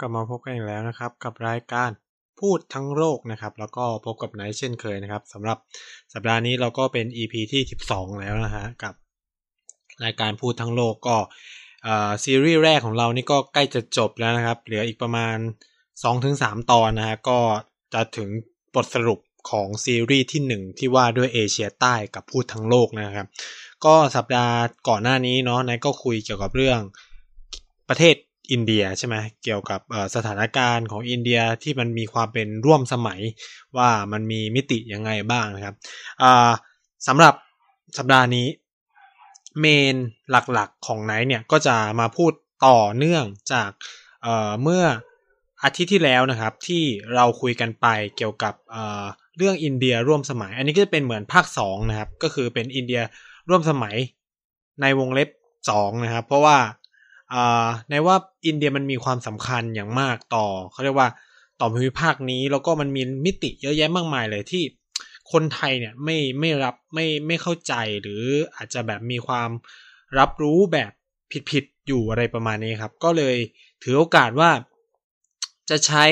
กลับมาพบกันอีกแล้วนะครับ กับรายการพูดทั้งโลกนะครับ แล้วก็พบกับไนท์เช่นเคยนะครับสำหรับสัปดาห์นี้เราก็เป็น EP ที่ 12 แล้วนะฮะกับรายการพูดทั้งโลกก็ซีรีส์แรกของเรานี่ก็ใกล้จะจบแล้วนะครับ เหลืออีกประมาณ 2-3 ตอนนะฮะก็จะถึงบทสรุปของซีรีส์ที่ 1 ที่ว่าด้วยเอเชียใต้กับพูดทั้งโลกนะครับ ก็สัปดาห์ก่อนหน้านี้เนาะนายก็คุยเกี่ยวกับเรื่องประเทศ อินเดียใช่ไหมเกี่ยวกับสถานการณ์ของอินเดียที่มันมีความเป็นร่วมสมัยว่ามันมีมิติยังไงบ้างนะครับสำหรับสัปดาห์นี้เมนหลักๆของไนท์เนี่ยก็จะมาพูดต่อเนื่องจากเเมื่ออาทิตย์ที่แล้วนะครับที่เราคุยกันไปเกี่ยวกับเเรื่องอินเดียร่วมสมัย อันนี้ก็จะเป็นเหมือนภาค2นะครับก็คือเป็นอินเดียร่วมสมัยในวงเล็บ2นะครับเพราะว่า ในว่าอินเดียมันมีความสำคัญอย่างมากต่อเขาเรียกว่าต่อภูมิภาคนี้แล้วก็มันมีมิติเยอะแยะมากมายเลยที่คนไทยเนี่ยไม่ไม่รับไม่ไม่เข้าใจหรืออาจจะแบบมีความรับรู้แบบผิดๆอยู่อะไรประมาณนี้ครับ ก็เลยถือโอกาสว่าจะใช้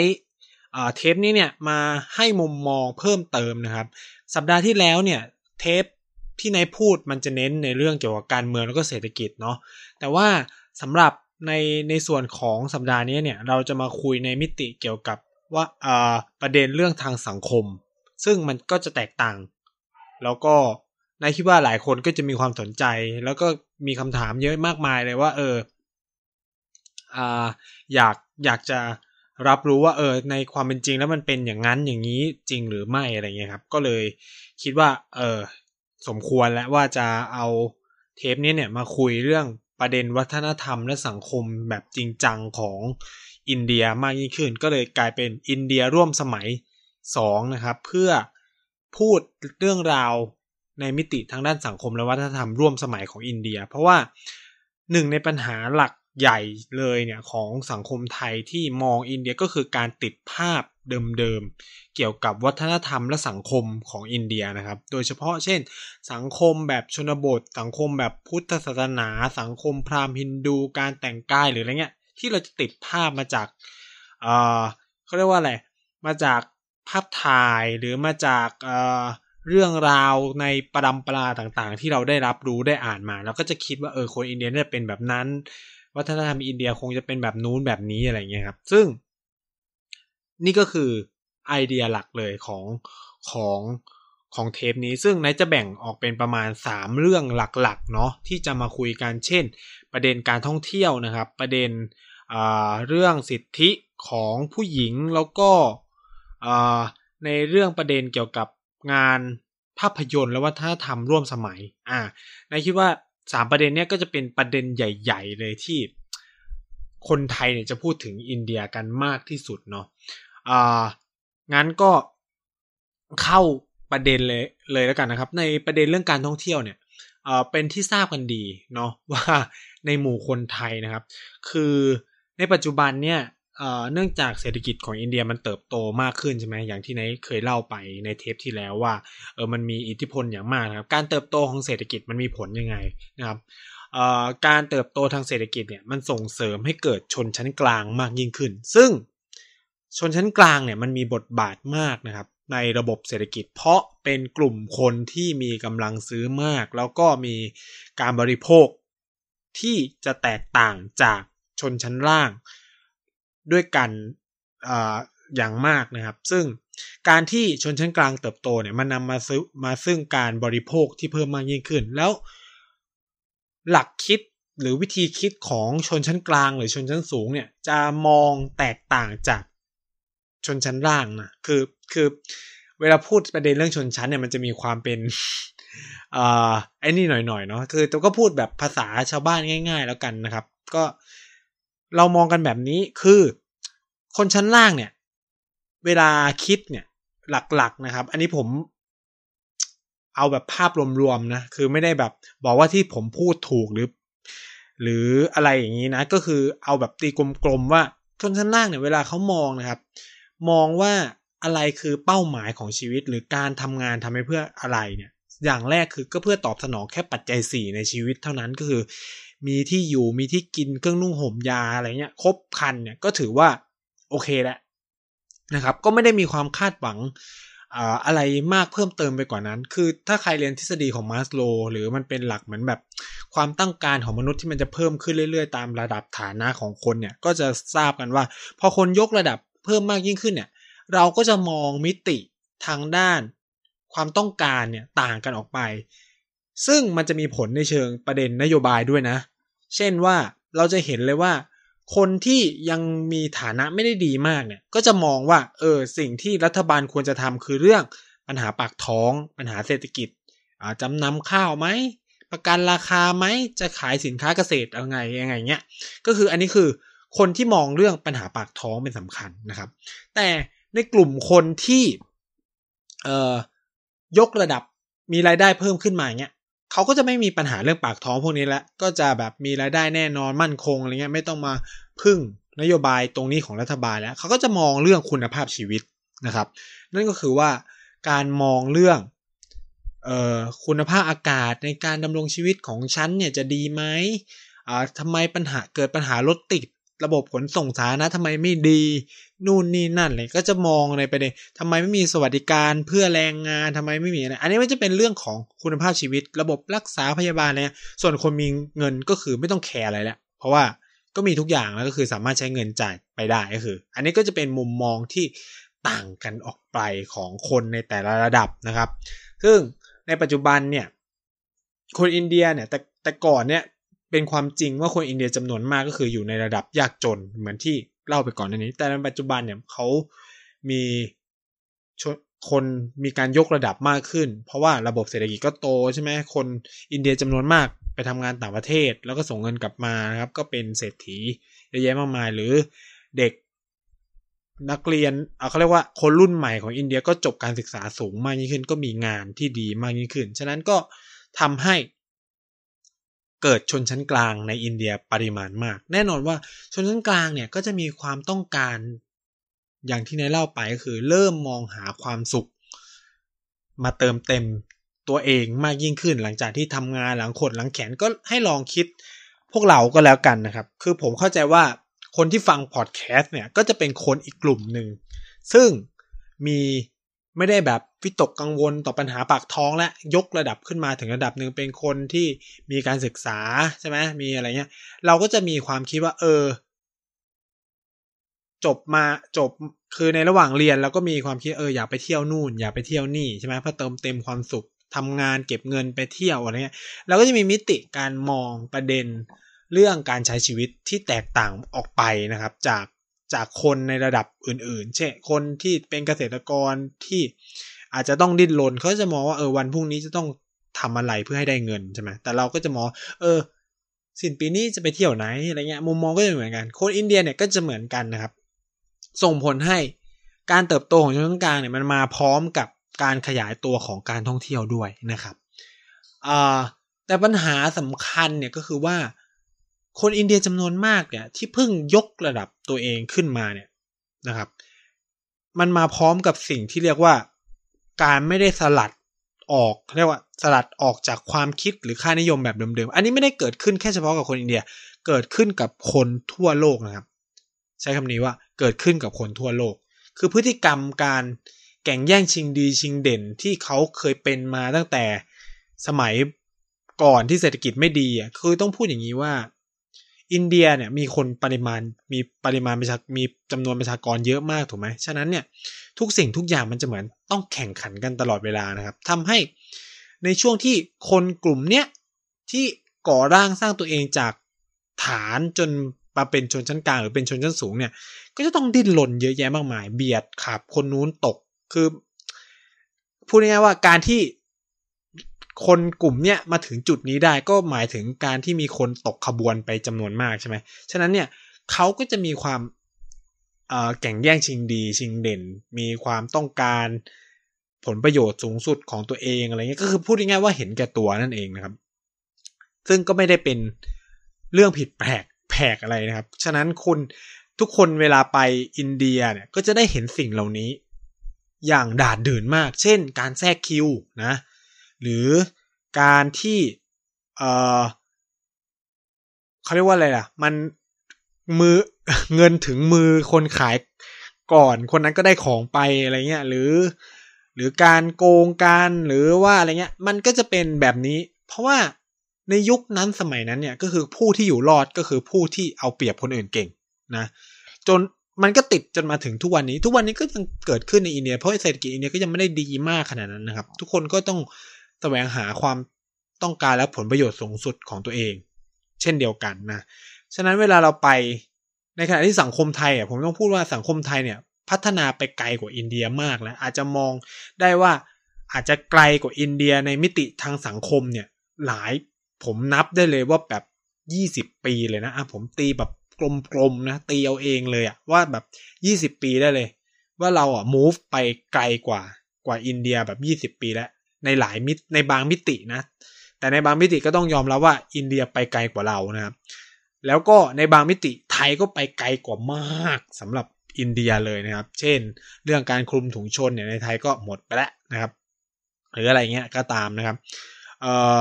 เทปนี้เนี่ยมาให้มุมมองเพิ่มเติมนะครับ สัปดาห์ที่แล้วเนี่ยเทปที่นายพูดมันจะเน้นในเรื่องเกี่ยวกับการเมืองแล้วก็เศรษฐกิจเนาะแต่ว่า สำหรับในในส่วนของสัปดาห์นี้เนี่ยเราจะมาคุยในมิติเกี่ยวกับว่าประเด็นเรื่องทางสังคม ซึ่งมันก็จะแตกต่าง แล้วก็นายคิดว่าหลายคนก็จะมีความสนใจ แล้วก็มีคำถามเยอะมากมายเลยว่า เอออ่าอยากอยากจะรับรู้ว่าเออในความเป็นจริงแล้วมันเป็นอย่างนั้นอย่างนี้จริงหรือไม่อะไรเงี้ยครับ ก็เลยคิดว่า เออสมควรแล้วว่าจะเอาเทปนี้เนี่ยมาคุยเรื่อง ประเด็นวัฒนธรรมและสังคมแบบจริงจังของอินเดียมากยิ่งขึ้น ก็เลยกลายเป็นอินเดียร่วมสมัย2นะครับเพื่อพูดเรื่องราวในมิติทางด้านสังคมและวัฒนธรรมร่วมสมัยของอินเดีย เพราะว่าหนึ่งในปัญหาหลัก ใหญ่เลยเนี่ยของสังคมไทยที่มองอินเดียก็คือการติดภาพเดิมๆ เกี่ยวกับวัฒนธรรมและสังคมของอินเดียนะครับ โดยเฉพาะเช่น สังคมแบบชนบท สังคมแบบพุทธศาสนา สังคมพราหมณ์ฮินดู การแต่งกายหรืออะไรเงี้ยที่เราจะติดภาพมาจากเออเขาเรียกว่าอะไร มาจากภาพถ่ายหรือมาจากเออเรื่องราวในประดำปลาต่างๆ ที่เราได้รับรู้ได้อ่านมาเราก็จะคิดว่าเออคนอินเดียเนี่ยเป็นแบบนั้น วัฒนธรรมอินเดียคงจะเป็นแบบนู้นแบบนี้อะไรเงี้ยครับ ซึ่ง นี่ก็คือไอเดียหลักเลยของของของเทปนี้ซึ่งนายจะแบ่งออกเป็นประมาณ 3 เรื่องหลักๆเนาะที่จะมาคุยกันเช่น ประเด็นการท่องเที่ยวนะครับ ประเด็นเรื่องสิทธิของผู้หญิงแล้วก็ในเรื่องประเด็นเกี่ยวกับงานภาพยนตร์และวัฒนธรรมร่วมสมัยอ่านายคิดว่า สามประเด็นเนี้ยก็จะเป็นประเด็นใหญ่ ๆ เลยที่คนไทยเนี่ยจะพูดถึงอินเดียกันมากที่สุดเนาะอ่างั้นก็เข้าประเด็นเลยเลยแล้วกันนะครับ ในประเด็นเรื่องการท่องเที่ยวเนี่ยเอ่อเป็นที่ทราบกันดีเนาะว่าในหมู่คนไทยนะครับ คือในปัจจุบันเนี่ย เนื่องจากเศรษฐกิจของอินเดียมันเติบโตมากขึ้นใช่ไหมอย่างที่นายเคยเล่าไปในเทปที่แล้วว่าเออมันมีอิทธิพลอย่างมากนะครับ การเติบโตของเศรษฐกิจมันมีผลยังไงนะครับการเติบโตทางเศรษฐกิจเนี่ยมันส่งเสริมให้เกิดชนชั้นกลางมากยิ่งขึ้น ซึ่งชนชั้นกลางเนี่ยมันมีบทบาทมากนะครับในระบบเศรษฐกิจ เพราะเป็นกลุ่มคนที่มีกำลังซื้อมาก แล้วก็มีการบริโภคที่จะแตกต่างจากชนชั้นล่าง ด้วยกันออย่างมากนะครับ ซึ่งการที่ชนชั้นกลางเติบโตเนี่ยมันนำมาซื้อมาซึ่งการบริโภคที่เพิ่มมากยิ่งขึ้น แล้วหลักคิดหรือวิธีคิดของชนชั้นกลางหรือชนชั้นสูงเนี่ยจะมองแตกต่างจากชนชั้นล่างนะคือคือเวลาพูดประเด็นเรื่องชนชั้นเนี่ยมันจะมีความเป็นอ่าไอ้นี่หน่อยๆเนาะคือตัวก็พูดแบบภาษาชาวบ้านง่าย ๆ แล้วกันนะครับ ก็ เรามองกันแบบนี้คือ คนชั้นล่างเนี่ย เวลาคิดเนี่ย หลักๆนะครับ อันนี้ผมเอาแบบภาพรวมๆนะ คือไม่ได้แบบบอกว่าที่ผมพูดถูกหรือ หรืออะไรอย่างนี้นะ ก็คือเอาแบบตีกลมๆว่าชนชั้นล่างเนี่ยเวลาเขามองนะครับ มองว่าอะไรคือเป้าหมายของชีวิต หรือการทำงานทำไปเพื่ออะไรเนี่ย อย่างแรกคือก็เพื่อตอบสนองแค่ปัจจัยสี่ในชีวิตเท่านั้นก็คือ มีที่อยู่มีที่กินเครื่องนุ่งห่มยาอะไรเงี้ยครบคันเนี่ยก็ถือว่าโอเคแล้วนะครับ ก็ไม่ได้มีความคาดหวังอะไรมากเพิ่มเติมไปกว่านั้น คือถ้าใครเรียนทฤษฎีของมาสโลหรือมันเป็นหลักเหมือนแบบความต้องการของมนุษย์ที่มันจะเพิ่มขึ้นเรื่อยๆ ตามระดับฐานะของคนเนี่ย ก็จะทราบกันว่า พอคนยกระดับเพิ่มมากยิ่งขึ้นเนี่ย เราก็จะมองมิติทางด้านความต้องการเนี่ยต่างกันออกไป ซึ่งมันจะมีผลในเชิงประเด็นนโยบายด้วยนะ เช่นว่าเราจะเห็นเลยว่า คนที่ยังมีฐานะไม่ได้ดีมากเนี่ย ก็จะมองว่า เออ สิ่งที่รัฐบาลควรจะทำคือเรื่องปัญหาปากท้อง ปัญหาเศรษฐกิจจำนำข้าวไหม ประกันราคาไหม จะขายสินค้าเกษตรเอาไงยังไงเงี้ย ก็คืออันนี้คือคนที่มองเรื่องปัญหาปากท้องเป็นสำคัญนะครับ แต่ในกลุ่มคนที่ เอ่อ ยกระดับมีรายได้เพิ่มขึ้นมาเงี้ย เขาก็จะไม่มีปัญหาเรื่องปากท้องพวกนี้แล้วก็จะแบบมีรายได้แน่นอนมั่นคงอะไรเงี้ยไม่ต้องมาพึ่งนโยบายตรงนี้ของรัฐบาลแล้วเขาก็จะมองเรื่องคุณภาพชีวิตนะครับ นั่นก็คือว่าการมองเรื่องออคุณภาพอากาศในการดำรงชีวิตของฉันเนี่ยจะดีไหมทำไมปัญหาเกิดปัญหารถติด ระบบขนส่งสาธารณะทำไมไม่ดี นู่นนี่นั่นเลยก็จะมองในประเด็นทำไมไม่มีสวัสดิการเพื่อแรงงานทำไมไม่มีอะไรอันนี้มันจะเป็นเรื่องของคุณภาพชีวิต ระบบรักษาพยาบาลเนี่ยส่วนคนมีเงินก็คือไม่ต้องแคร์อะไรแล้วเพราะว่าก็มีทุกอย่างแล้วก็คือสามารถใช้เงินจ่ายไปได้ก็คือ อันนี้ก็จะเป็นมุมมองที่ต่างกันออกไปของคนในแต่ละระดับนะครับ ซึ่งในปัจจุบันเนี่ยคนอินเดียเนี่ยแต่แต่ก่อนเนี่ย เป็นความจริงว่าคนอินเดียจำนวนมากก็คืออยู่ในระดับยากจนเหมือนที่เล่าไปก่อนนนี้ แต่ในปัจจุบันเนี่ยเขามีคนมีการยกระดับมากขึ้น เพราะว่าระบบเศรษฐกิจก็โตใช่ไหมคนอินเดียจำนวนมากไปทำงานต่างประเทศ แล้วก็ส่งเงินกลับมานะครับ ก็เป็นเศรษฐีเยอะแยะมากมายหรือเด็กนักเรียนเขาเรียกว่าคนรุ่นใหม่ของอินเดียก็จบการศึกษาสูงมากยิ่งขึ้น ก็มีงานที่ดีมากยิ่งขึ้น ฉะนั้นก็ทำให้ เกิดชนชั้นกลางในอินเดียปริมาณมาก แน่นอนว่าชนชั้นกลางเนี่ยก็จะมีความต้องการอย่างที่นายเล่าไปก็คือ เริ่มมองหาความสุข มาเติมเต็มตัวเองมากยิ่งขึ้น หลังจากที่ทำงานหลังขดหลังแขนก็ให้ลองคิดพวกเราก็แล้วกันนะครับ คือผมเข้าใจว่าคนที่ฟังพอดแคสต์เนี่ยก็จะเป็นคนอีกกลุ่มหนึ่ง ซึ่งมี ไม่ได้แบบวิตกกังวลต่อปัญหาปากท้องและยกระดับขึ้นมาถึงระดับหนึ่งเป็นคนที่มีการศึกษาใช่ไหมมีอะไรเงี้ย เราก็จะมีความคิดว่า เออ จบมาจบคือในระหว่างเรียนเราก็มีความคิดเอออยากไปเที่ยวนู่น อยากไปเที่ยวนี่ใช่ไหมเพื่อเติมเต็มความสุขทำงานเก็บเงินไปเที่ยวอะไรเงี้ยเราก็จะมีมิติการมองประเด็นเรื่องการใช้ชีวิตที่แตกต่างออกไปนะครับ จาก จากคนในระดับอื่น ๆ เช่นคนที่เป็นเกษตรกรที่อาจจะต้องดิ้นรนเขาจะมองว่าเออวันพรุ่งนี้จะต้องทำอะไรเพื่อให้ได้เงินใช่ไหมแต่เราก็จะมองเออสิ้นปีนี้จะไปเที่ยวไหนอะไรเงี้ยมุมมองก็จะเหมือนกัน คนอินเดียเนี่ยก็จะเหมือนกันนะครับ ส่งผลให้การเติบโตของชนชั้นกลางเนี่ยมันมาพร้อมกับการขยายตัวของการท่องเที่ยวด้วยนะครับอ่าแต่ปัญหาสำคัญเนี่ยก็คือว่า คนอินเดียจำนวนมากเนี่ยที่เพิ่งยกระดับตัวเองขึ้นมาเนี่ยนะครับ มันมาพร้อมกับสิ่งที่เรียกว่าการไม่ได้สลัดออกเรียกว่าสลัดออกจากความคิดหรือค่านิยมแบบเดิมๆ อันนี้ไม่ได้เกิดขึ้นแค่เฉพาะกับคนอินเดีย เกิดขึ้นกับคนทั่วโลกนะครับ ใช้คำนี้ว่าเกิดขึ้นกับคนทั่วโลก คือพฤติกรรมการแข่งแย่งชิงดีชิงเด่นที่เขาเคยเป็นมาตั้งแต่สมัยก่อนที่เศรษฐกิจไม่ดีอะคือต้องพูดอย่างนี้ว่า อินเดียเนี่ยมีคนปริมาณมีปริมาณประชามีจำนวนประชากรเยอะมากถูกไหมฉะนั้นเนี่ยทุกสิ่งทุกอย่างมันจะเหมือนต้องแข่งขันกันตลอดเวลานะครับทำให้ในช่วงที่คนกลุ่มเนี้ยที่ก่อร่างสร้างตัวเองจากฐานจนมาเป็นชนชั้นกลางหรือเป็นชนชั้นสูงเนี่ย ก็จะต้องดิ้นรนเยอะแยะมากมาย เบียดขับคนนู้นตกคือพูดง่ายๆว่าการที่ คนกลุ่มเนี้ยมาถึงจุดนี้ได้ก็หมายถึงการที่มีคนตกขบวนไปจำนวนมากใช่ไหมฉะนั้นเนี่ยเขาก็จะมีความแข่งแย่งชิงดีชิงเด่น มีความต้องการผลประโยชน์สูงสุดของตัวเองอะไรเงี้ยก็คือพูดง่ายๆว่าเห็นแก่ตัวนั่นเองนะครับ ซึ่งก็ไม่ได้เป็นเรื่องผิดแปลกแผกอะไรนะครับ ฉะนั้นคุณทุกคนเวลาไปอินเดียเนี่ยก็จะได้เห็นสิ่งเหล่านี้ อย่างดาดดื่นมาก เช่น การแทรกคิวนะ หรือการที่เออเขาเรียกว่าอะไรล่ะ มันมือเงินถึงมือคนขายก่อนคนนั้นก็ได้ของไปอะไรเงี้ยหรือ หรือการโกงการหรือว่าอะไรเงี้ย มันก็จะเป็นแบบนี้ เพราะว่าในยุคนั้นสมัยนั้นเนี่ยก็คือผู้ที่อยู่รอดก็คือผู้ที่เอาเปรียบคนอื่นเก่งนะ จนมันก็ติดจนมาถึงทุกวันนี้ ทุกวันนี้ก็ยังเกิดขึ้นในอินเดียเพราะเศรษฐกิจอินเดียก็ยังไม่ได้ดีมากขนาดนั้นนะครับ ทุกคนก็ต้อง แสวงหาความต้องการและผลประโยชน์สูงสุดของตัวเอง เช่นเดียวกันนะ ฉะนั้นเวลาเราไปในขณะที่สังคมไทยอะผมต้องพูดว่าสังคมไทยเนี่ย พัฒนาไปไกลกว่าอินเดียมากแล้วอาจจะมองได้ว่าอาจจะไกลกว่าอินเดียในมิติทางสังคมเนี่ย หลายผมนับได้เลยว่าแบบยี่สิบปีเลยนะอะผมตีแบบกลมๆนะตีเอาเองเลยอะว่าแบบยี่สิบปีได้เลย ว่าเราอะ move ไปไกลกว่ากว่าอินเดียแบบยี่สิบปีแล้ว ในหลายมิตในบางมิตินะ แต่ในบางมิติก็ต้องยอมรับว่าอินเดียไปไกลกว่าเรานะครับ แล้วก็ในบางมิติไทยก็ไปไกลกว่ามากสำหรับอินเดียเลยนะครับ เช่น เรื่องการคลุมถุงชนเนี่ยในไทยก็หมดไปแล้วนะครับ หรืออะไรเงี้ยก็ตามนะครับเอ่อ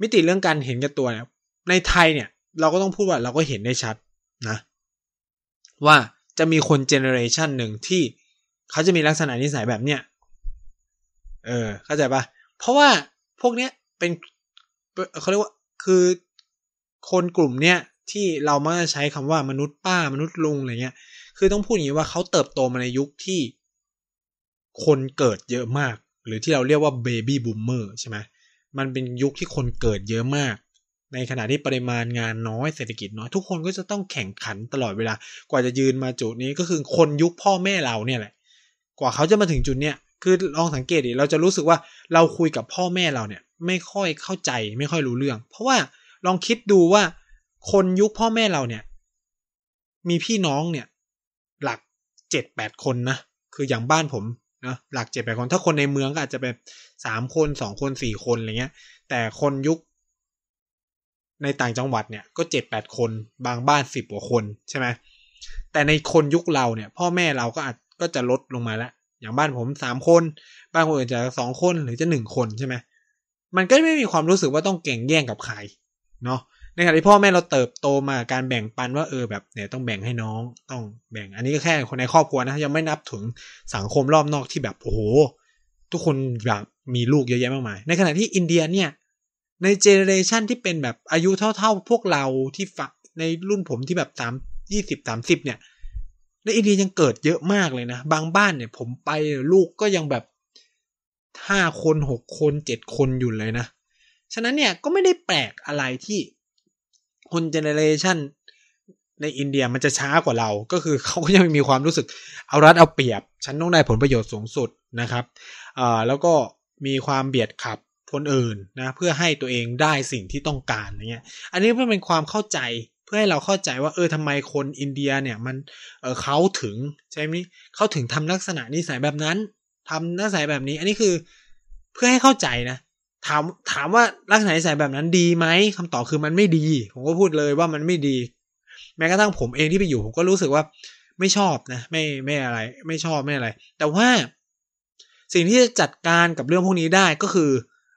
มิติเรื่องการเห็นกับตัวเนี่ยในไทยเนี่ยเราก็ต้องพูดว่าเราก็เห็นได้ชัดนะว่าจะมีคนเจเนอเรชันหนึ่งที่เขาจะมีลักษณะนิสัยแบบเนี้ยเออเข้าใจปะ เพราะว่าพวกเนี้ยเป็นเขาเรียกว่าคือคนกลุ่มเนี้ยที่เรามักจะใช้คำว่ามนุษย์ป้ามนุษย์ลุงอะไรเงี้ย คือต้องพูดอย่างนี้ว่าเขาเติบโตมาในยุคที่คนเกิดเยอะมาก หรือที่เราเรียกว่า baby boomer ใช่ไหมมันเป็นยุคที่คนเกิดเยอะมาก ในขณะที่ปริมาณงานน้อยเศรษฐกิจน้อยทุกคนก็จะต้องแข่งขันตลอดเวลากว่าจะยืนมาจุดนี้ก็คือคนยุคพ่อแม่เราเนี่ยแหละ กว่าเขาจะมาถึงจุดเนี้ย คือลองสังเกตดิเราจะรู้สึกว่าเราคุยกับพ่อแม่เราเนี่ย ไม่ค่อยเข้าใจไม่ค่อยรู้เรื่อง เพราะว่าลองคิดดูว่าคนยุคพ่อแม่เราเนี่ย มีพี่น้องเนี่ย หลักเจ็ดแปดคนนะคืออย่างบ้านผมนะหลักเจ็ดแปดคนถ้าคนในเมืองก็อาจจะเป็นสามคนสองคนสี่คนอะไรเงี้ย แต่คนยุค ในต่างจังหวัดเนี่ยก็เจ็ดแปดคน บางบ้านสิบกว่าคนใช่ไหมแต่ในคนยุคเราเนี่ย พ่อแม่เราก็อาจก็จะลดลงมาแล้ว อย่างบ้านผมสามคน บ้านคนอื่นจะสองคนหรือจะหนึ่งคนใช่ไหมมันก็ไม่มีความรู้สึกว่าต้องเก่งแย่งกับใครเนาะในขณะที่พ่อแม่เราเติบโตมาการแบ่งปันว่าเออแบบเนี่ยต้องแบ่งให้น้องต้องแบ่ง อันนี้ก็แค่คนในครอบครัวนะยังไม่นับถึงสังคมรอบนอกที่แบบโอ้โหทุกคนแบบมีลูกเยอะแยะมากมาย ในขณะที่อินเดียเนี่ยในเจเนเรชันที่เป็นแบบอายุเท่า ๆ พวกเราที่ฝักในรุ่นผมที่แบบสามยี่สิบสามสิบเนี่ย ในอินเดียยังเกิดเยอะมากเลยนะ บางบ้านเนี่ยผมไปลูกก็ยังแบบห้าคนหกคนเจ็ดคนอยู่เลยนะ ฉะนั้นเนี่ยก็ไม่ได้แปลกอะไรที่คนเจเนเรชันในอินเดียมันจะช้ากว่าเรา ก็คือเขาก็ยังมีความรู้สึกเอารัดเอาเปรียบ ฉันต้องได้ผลประโยชน์สูงสุดนะครับอ่าแล้วก็มีความเบียดขับคนอื่นนะเพื่อให้ตัวเองได้สิ่งที่ต้องการอะไรเงี้ย อันนี้เพื่อเป็นความเข้าใจ เพื่อให้เราเข้าใจว่าเออทำไมคนอินเดียเนี่ยมันเออเขาถึงใช่ไหมเขาถึงทำลักษณะนิสัยแบบนั้นทำนิสัยแบบนี้ อันนี้คือเพื่อให้เข้าใจนะถามถามว่าลักษณะนิสัยแบบนั้นดีไหมคำตอบคือมันไม่ดี ผมก็พูดเลยว่ามันไม่ดี แม้กระทั่งผมเองที่ไปอยู่ผมก็รู้สึกว่าไม่ชอบนะ ไม่ไม่อะไร ไม่ชอบไม่อะไร แต่ว่าสิ่งที่จะจัดการกับเรื่องพวกนี้ได้ก็คือ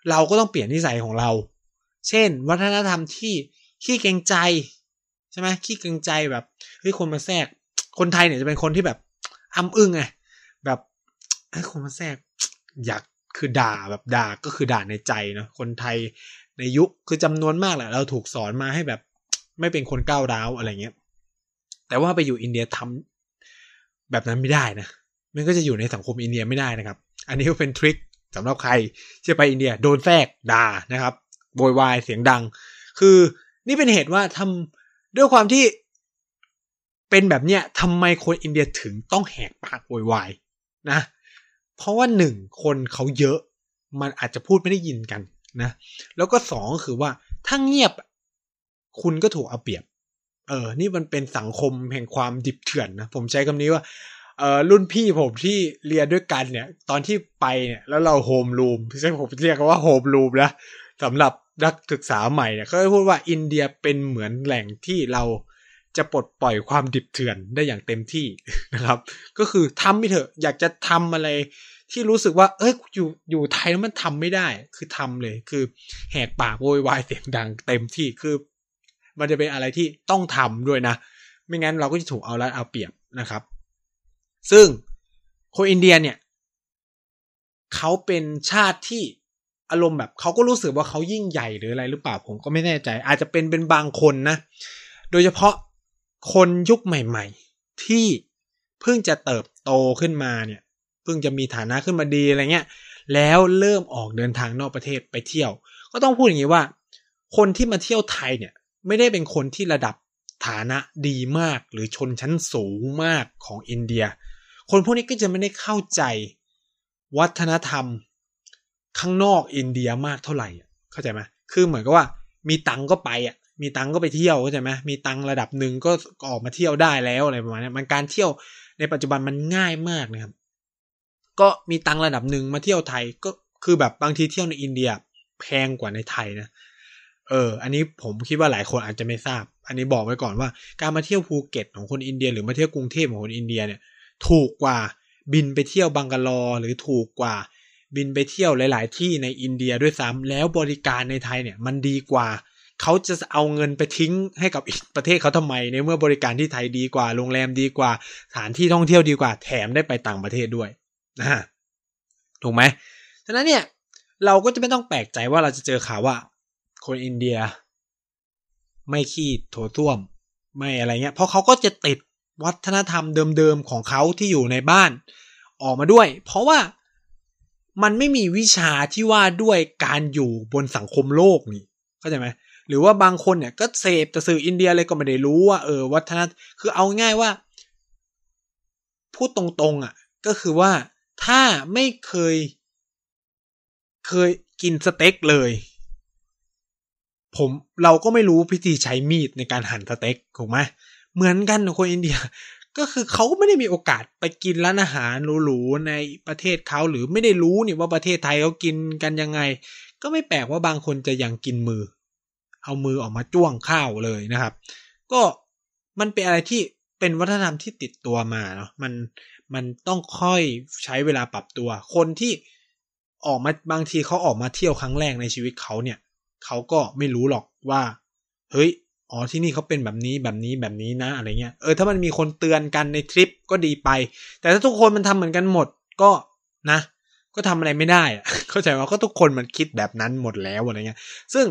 เราก็ต้องเปลี่ยนนิสัยของเรา เช่น วัฒนธรรมที่ขี้เกรงใจ ช่ไหมขี้เกรงใจแบบเฮ้ยคนมาแทรก คนไทยเนี่ยจะเป็นคนที่แบบอ้ำอึ้งไงแบบเฮ้ยคนมาแทรก อยากคือด่าแบบด่าก็คือด่าในใจเนาะคนไทยในยุคคือจำนวนมากแหละเราถูกสอนมาให้แบบ ไม่เป็นคนก้าวร้าวอะไรเงี้ย แต่ว่าไปอยู่อินเดียทำแบบนั้นไม่ได้นะมันก็จะอยู่ในสังคมอินเดียไม่ได้นะครับ อันนี้ก็เป็นทริคสำหรับใครที่ไปอินเดียโดนแทรกด่านะครับโวยวายเสียงดัง คือนี่เป็นเหตุว่าทำ ด้วยความที่เป็นแบบเนี้ยทำไมคนอินเดียถึงต้องแหกปากโวยวายนะ เพราะว่าหนึ่งคนเขาเยอะ มันอาจจะพูดไม่ได้ยินกันนะ แล้วก็สองคือว่าถ้าเงียบคุณก็ถูกเอาเปรียบ เออ นี่มันเป็นสังคมแห่งความดิบเถื่อนนะ ผมใช้คำนี้ว่าเออรุ่นพี่ผมที่เรียนด้วยกันเนี่ย ตอนที่ไปเนี่ย แล้วเราโฮมรูมใช่ผมเรียกว่าโฮมรูมนะสำหรับ นักศึกษาใหม่เนี่ยเขาพูดว่าอินเดียเป็นเหมือนแหล่งที่เราจะปลดปล่อยความดิบเถื่อนได้อย่างเต็มที่นะครับ ก็คือทำไปเถอะอยากจะทำอะไรที่รู้สึกว่าเอ้ยอยู่อยู่ไทยแล้วมันทำไม่ได้ คือทำเลย คือแหกปากโวยวายเสียงดังเต็มที่คือ มันจะเป็นอะไรที่ต้องทำด้วยนะ ไม่งั้นเราก็จะถูกเอารัดเอาเปรียบนะครับ ซึ่งคนอินเดียเนี่ยเขาเป็นชาติที่ อารมณ์แบบเขาก็รู้สึกว่าเขายิ่งใหญ่หรืออะไรหรือเปล่าผมก็ไม่แน่ใจ อาจจะเป็นเป็นบางคนนะ โดยเฉพาะคนยุคใหม่ ๆ ที่เพิ่งจะเติบโตขึ้นมาเนี่ยเพิ่งจะมีฐานะขึ้นมาดีอะไรเงี้ยแล้วเริ่มออกเดินทางนอกประเทศไปเที่ยว ก็ต้องพูดอย่างนี้ว่า คนที่มาเที่ยวไทยเนี่ยไม่ได้เป็นคนที่ระดับฐานะดีมากหรือชนชั้นสูงมากของอินเดีย คนพวกนี้ก็จะไม่ได้เข้าใจ วัฒนธรรม ข้างนอกอินเดียมากเท่าไหร่เข้าใจไหมคือเหมือนกับว่า มีตังก็ไปอะมีตังก็ไปเที่ยวเข้าใจไหมมีตังระดับหนึ่งก็ออกมาเที่ยวได้แล้วอะไรประมาณนี้มันการเที่ยวในปัจจุบันมันง่ายมากนะครับ ก็มีตังระดับหนึ่งมาเที่ยวไทยก็คือแบบบางทีเที่ยวในอินเดียแพงกว่าในไทยนะเออ อันนี้ผมคิดว่าหลายคนอาจจะไม่ทราบ อันนี้บอกไว้ก่อนว่า การมาเที่ยวภูเก็ตของคนอินเดีย หรือมาเที่ยวกรุงเทพของคนอินเดียเนี่ย ถูกกว่าบินไปเที่ยวบังกาลอหรือถูกกว่า บินไปเที่ยวหลาย ๆ ที่ในอินเดียด้วยซ้ำแล้วบริการในไทยเนี่ยมันดีกว่าเขาจะเอาเงินไปทิ้งให้กับอีกประเทศเขาทำไมในเมื่อบริการที่ไทยดีกว่า โรงแรมดีกว่า สถานที่ท่องเที่ยวดีกว่า แถมได้ไปต่างประเทศด้วยนะถูกไหมฉะนั้นเนี่ย เราก็จะไม่ต้องแปลกใจว่าเราจะเจอข่าวว่า คนอินเดีย ไม่ขี้โถส้วม ไม่อะไรเงี้ย เพราะเขาก็จะติดวัฒนธรรมเดิมๆของเขาที่อยู่ในบ้าน ออกมาด้วย เพราะว่า มันไม่มีวิชาที่ว่าด้วยการอยู่บนสังคมโลกนี่เข้าใจไหมหรือว่าบางคนเนี่ยก็เสพแต่สื่ออินเดียเลยก็ไม่ได้รู้ว่าเออวัฒนธรรมคือเอาง่ายว่า พูดตรงๆอะ ก็คือว่าถ้าไม่เคย เคยกินสเต็กเลย ผมเราก็ไม่รู้วิธีใช้มีดในการหั่นสเต็กถูกไหมเหมือนกันคนอินเดีย ก็คือเขาไม่ได้มีโอกาสไปกินร้านอาหารหรูๆในประเทศเขาหรือไม่ได้รู้นี่ว่าประเทศไทยเขากินกันยังไง ก็ไม่แปลกว่าบางคนจะยังกินมือ เอามือออกมาจ้วงข้าวเลยนะครับ ก็มันเป็นอะไรที่เป็นวัฒนธรรมที่ติดตัวมาเนาะมันมันต้องค่อยใช้เวลาปรับตัว คนที่ออกมาบางทีเขาออกมาเที่ยวครั้งแรกในชีวิตเขาเนี่ยเขาก็ไม่รู้หรอกว่า เฮ้ย อ๋อที่นี่เขาเป็นแบบนี้แบบนี้แบบนี้นะอะไรเงี้ยเออถ้ามันมีคนเตือนกันในทริปก็ดีไป แต่ถ้าทุกคนมันทำเหมือนกันหมดก็นะ ก็ทำอะไรไม่ได้เข้าใจว่าก็ทุกคนมันคิดแบบนั้นหมดแล้วอะไรเงี้ย ซึ่ง